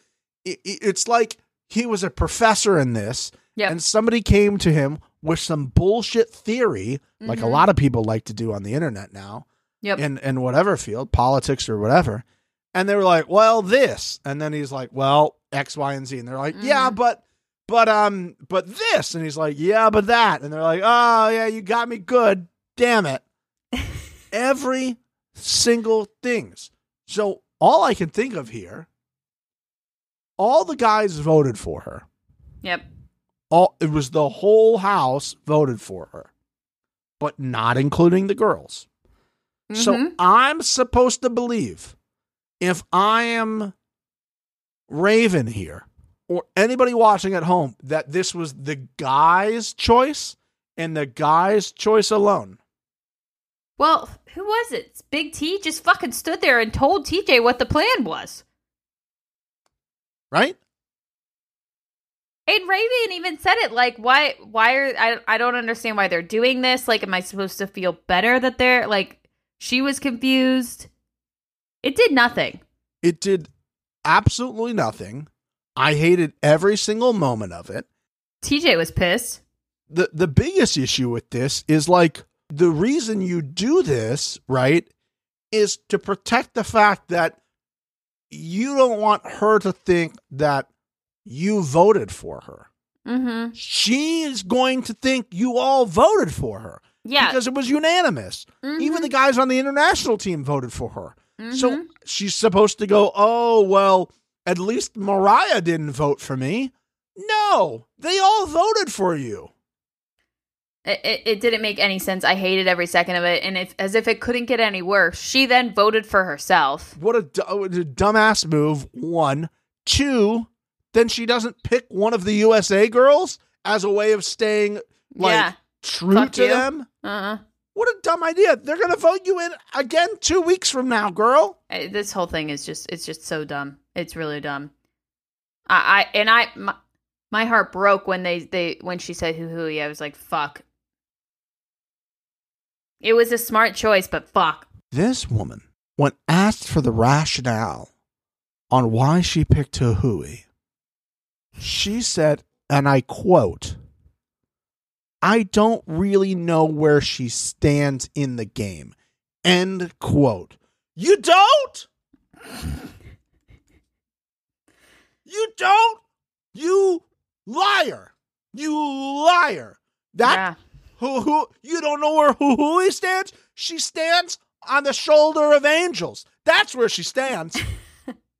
I- I- It's like he was a professor in this, Yep. and somebody came to him with some bullshit theory, like a Mhm. lot of people like to do on the internet now, Yep. in in whatever field, politics or whatever. And they were like, "Well, this," and then he's like, "Well, X, Y, and Z," and they're like, "Yeah, Mhm. but." But um, but this, and he's like, yeah, but that, and they're like, oh yeah, you got me good, damn it. Every single things. So all I can think of here, all the guys voted for her. Yep. All it was the whole house voted for her, but not including the girls. So Mhm. I'm supposed to believe if I am Raven here or anybody watching at home that this was the guy's choice and the guy's choice alone. Well, who was it? Big T just fucking stood there and told TJ what the plan was. Right? And Raven even said it like, why? Why are I? I don't understand why they're doing this. Like, am I supposed to feel better that they're like? She was confused. It did nothing. It did absolutely nothing. I hated every single moment of it. TJ was pissed. the the biggest issue with this is like the reason you do this, right, is to protect the fact that you don't want her to think that you voted for her. Mm-hmm. She is going to think you all voted for her Yeah. because it was unanimous. Even the guys on the international team voted for her. Mm-hmm. So she's supposed to go, "Oh, well, at least Mariah didn't vote for me." No, they all voted for you. It, it, it didn't make any sense. I hated every second of it, and if as if it couldn't get any worse, she then voted for herself. What a, what a dumbass move. One, two. Then she doesn't pick one of the USA girls as a way of staying like Yeah. true Fuck to you. them. Uh-uh. What a dumb idea! They're gonna vote you in again two weeks from now, girl. This whole thing is just it's just so dumb. It's really dumb. I, I and I my, my heart broke when they they when she said hoo hoo. I was like fuck. It was a smart choice, but fuck. This woman, when asked for the rationale on why she picked Hui, she said, and I quote, I don't really know where she stands in the game. End quote. You don't? You don't? You liar. You liar. That yeah. who who you don't know where who who he stands? She stands on the shoulder of angels. That's where she stands.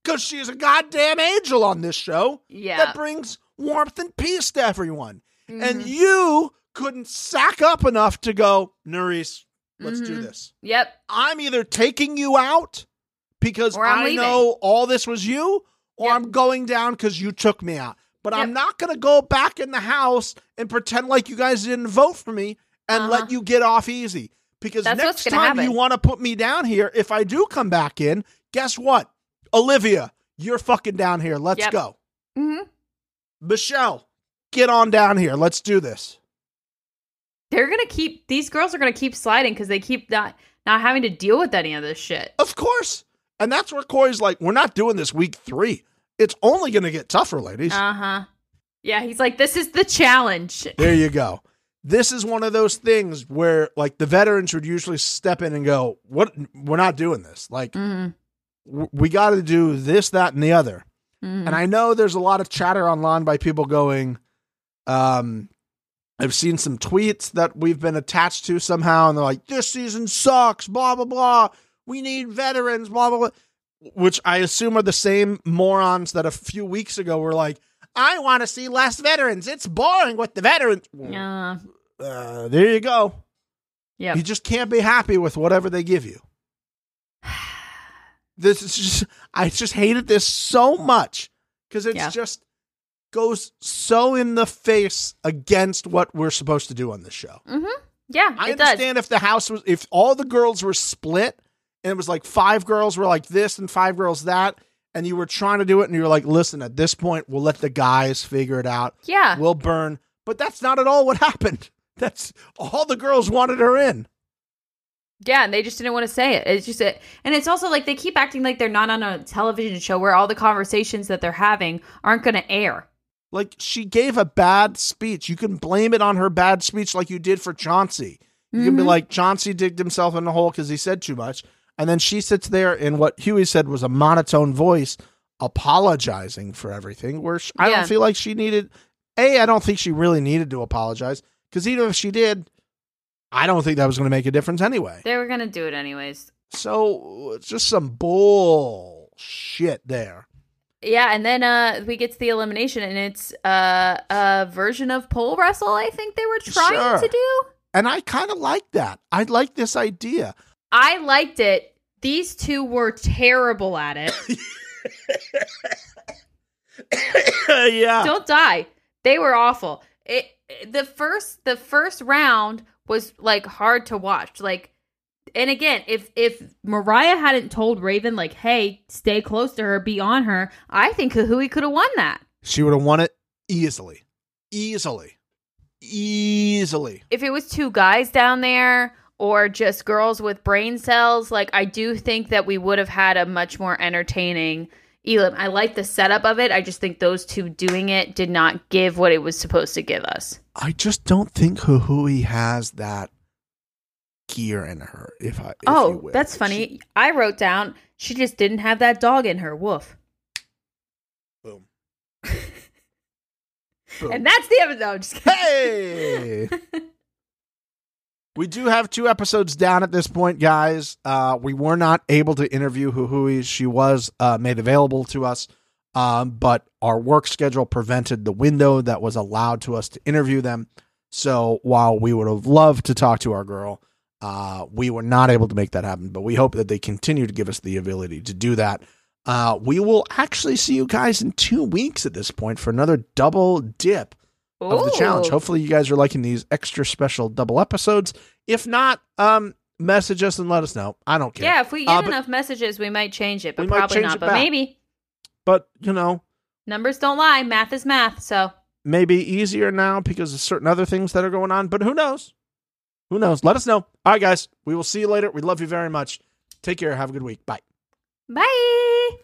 Because she's a goddamn angel on this show Yeah. that brings warmth and peace to everyone. Mm-hmm. And you couldn't sack up enough to go, Nurys, let's do Mhm. this. Yep. I'm either taking you out because I'm leaving. know all this was you, or Yep. I'm going down because you took me out. But I'm not going to go back in the house and pretend like you guys didn't vote for me and Uh-huh. let you get off easy. Because That's next time you want to put me down here, if I do come back in, guess what? Olivia, you're fucking down here. Let's Yep. go. hmm Michele, get on down here. Let's do this. They're gonna keep these girls are gonna keep sliding because they keep not not having to deal with any of this shit. Of course. And that's where Corey's like, we're not doing this week three. It's only going to get tougher, ladies. Uh huh. Yeah, he's like, this is the challenge. There you go. This is one of those things where, like, the veterans would usually step in and go, "What? We're not doing this. Like, Mhm. We got to do this, that, and the other." Mhm. And I know there's a lot of chatter online by people going, um, I've seen some tweets that we've been attached to somehow, and they're like, "This season sucks." Blah blah blah. We need veterans. Blah blah blah. Which I assume are the same morons that a few weeks ago were like, "I want to see less veterans. It's boring with the veterans." Uh, Uh, there you go. yep. You just can't be happy with whatever they give you. This is just, I just hated this so much because it's Yeah. just goes so in the face against what we're supposed to do on this show. Mm-hmm. yeah, I it does. understand if the house was, if all the girls were split and it was like five girls were like this and five girls that, and you were trying to do it and you were like, listen, at this point, we'll let the guys figure it out. Yeah. We'll burn. But that's not at all what happened. That's all the girls wanted her in. Yeah, and they just didn't want to say it. It's just it, and it's also like they keep acting like they're not on a television show where all the conversations that they're having aren't going to air. Like she gave a bad speech. You can blame it on her bad speech, like you did for Chauncey. You can be Mhm. like Chauncey digged himself in the hole because he said too much, and then she sits there in what Hughie said was a monotone voice, apologizing for everything. Where sh I Yeah. don't feel like she needed. A, I don't think she really needed to apologize because even if she did, I don't think that was going to make a difference anyway. They were going to do it anyways. So it's just some bullshit there. Yeah, and then uh we get to the elimination, and it's uh a version of pole wrestle. I think they were trying Sure. to do. And I kind of like that. I like this idea. I liked it. These two were terrible at it. yeah. Don't die. They were awful. It the first the first round was like hard to watch. Like and again, if if Mariah hadn't told Raven like, "Hey, stay close to her, be on her," I think Kahui could have won that. She would have won it easily. Easily. Easily. If it was two guys down there or just girls with brain cells, like I do think that we would have had a much more entertaining Elam. I like the setup of it. I just think those two doing it did not give what it was supposed to give us. I just don't think Huhui has that gear in her. If I if oh, that's funny. she- I wrote down she just didn't have that dog in her. Woof. boom. boom. And that's the episode. Just. Hey. we do have two episodes down at this point, guys. Uh, we were not able to interview Huhui. She was uh, made available to us, um, but our work schedule prevented the window that was allowed to us to interview them. So while we would have loved to talk to our girl, uh, we were not able to make that happen. But we hope that they continue to give us the ability to do that. Uh, we will actually see you guys in two weeks at this point for another double dip of the challenge. Hopefully, you guys are liking these extra special double episodes. If not, um, message us and let us know. I don't care. Yeah, if we Uh, get but- enough messages, we might change it, but probably not. But back. maybe But you know, numbers don't lie. Math is math. So maybe easier now because of certain other things that are going on. But who knows? Who knows? Let us know. All right, guys. We will see you later. We love you very much. Take care. Have a good week. Bye. bye.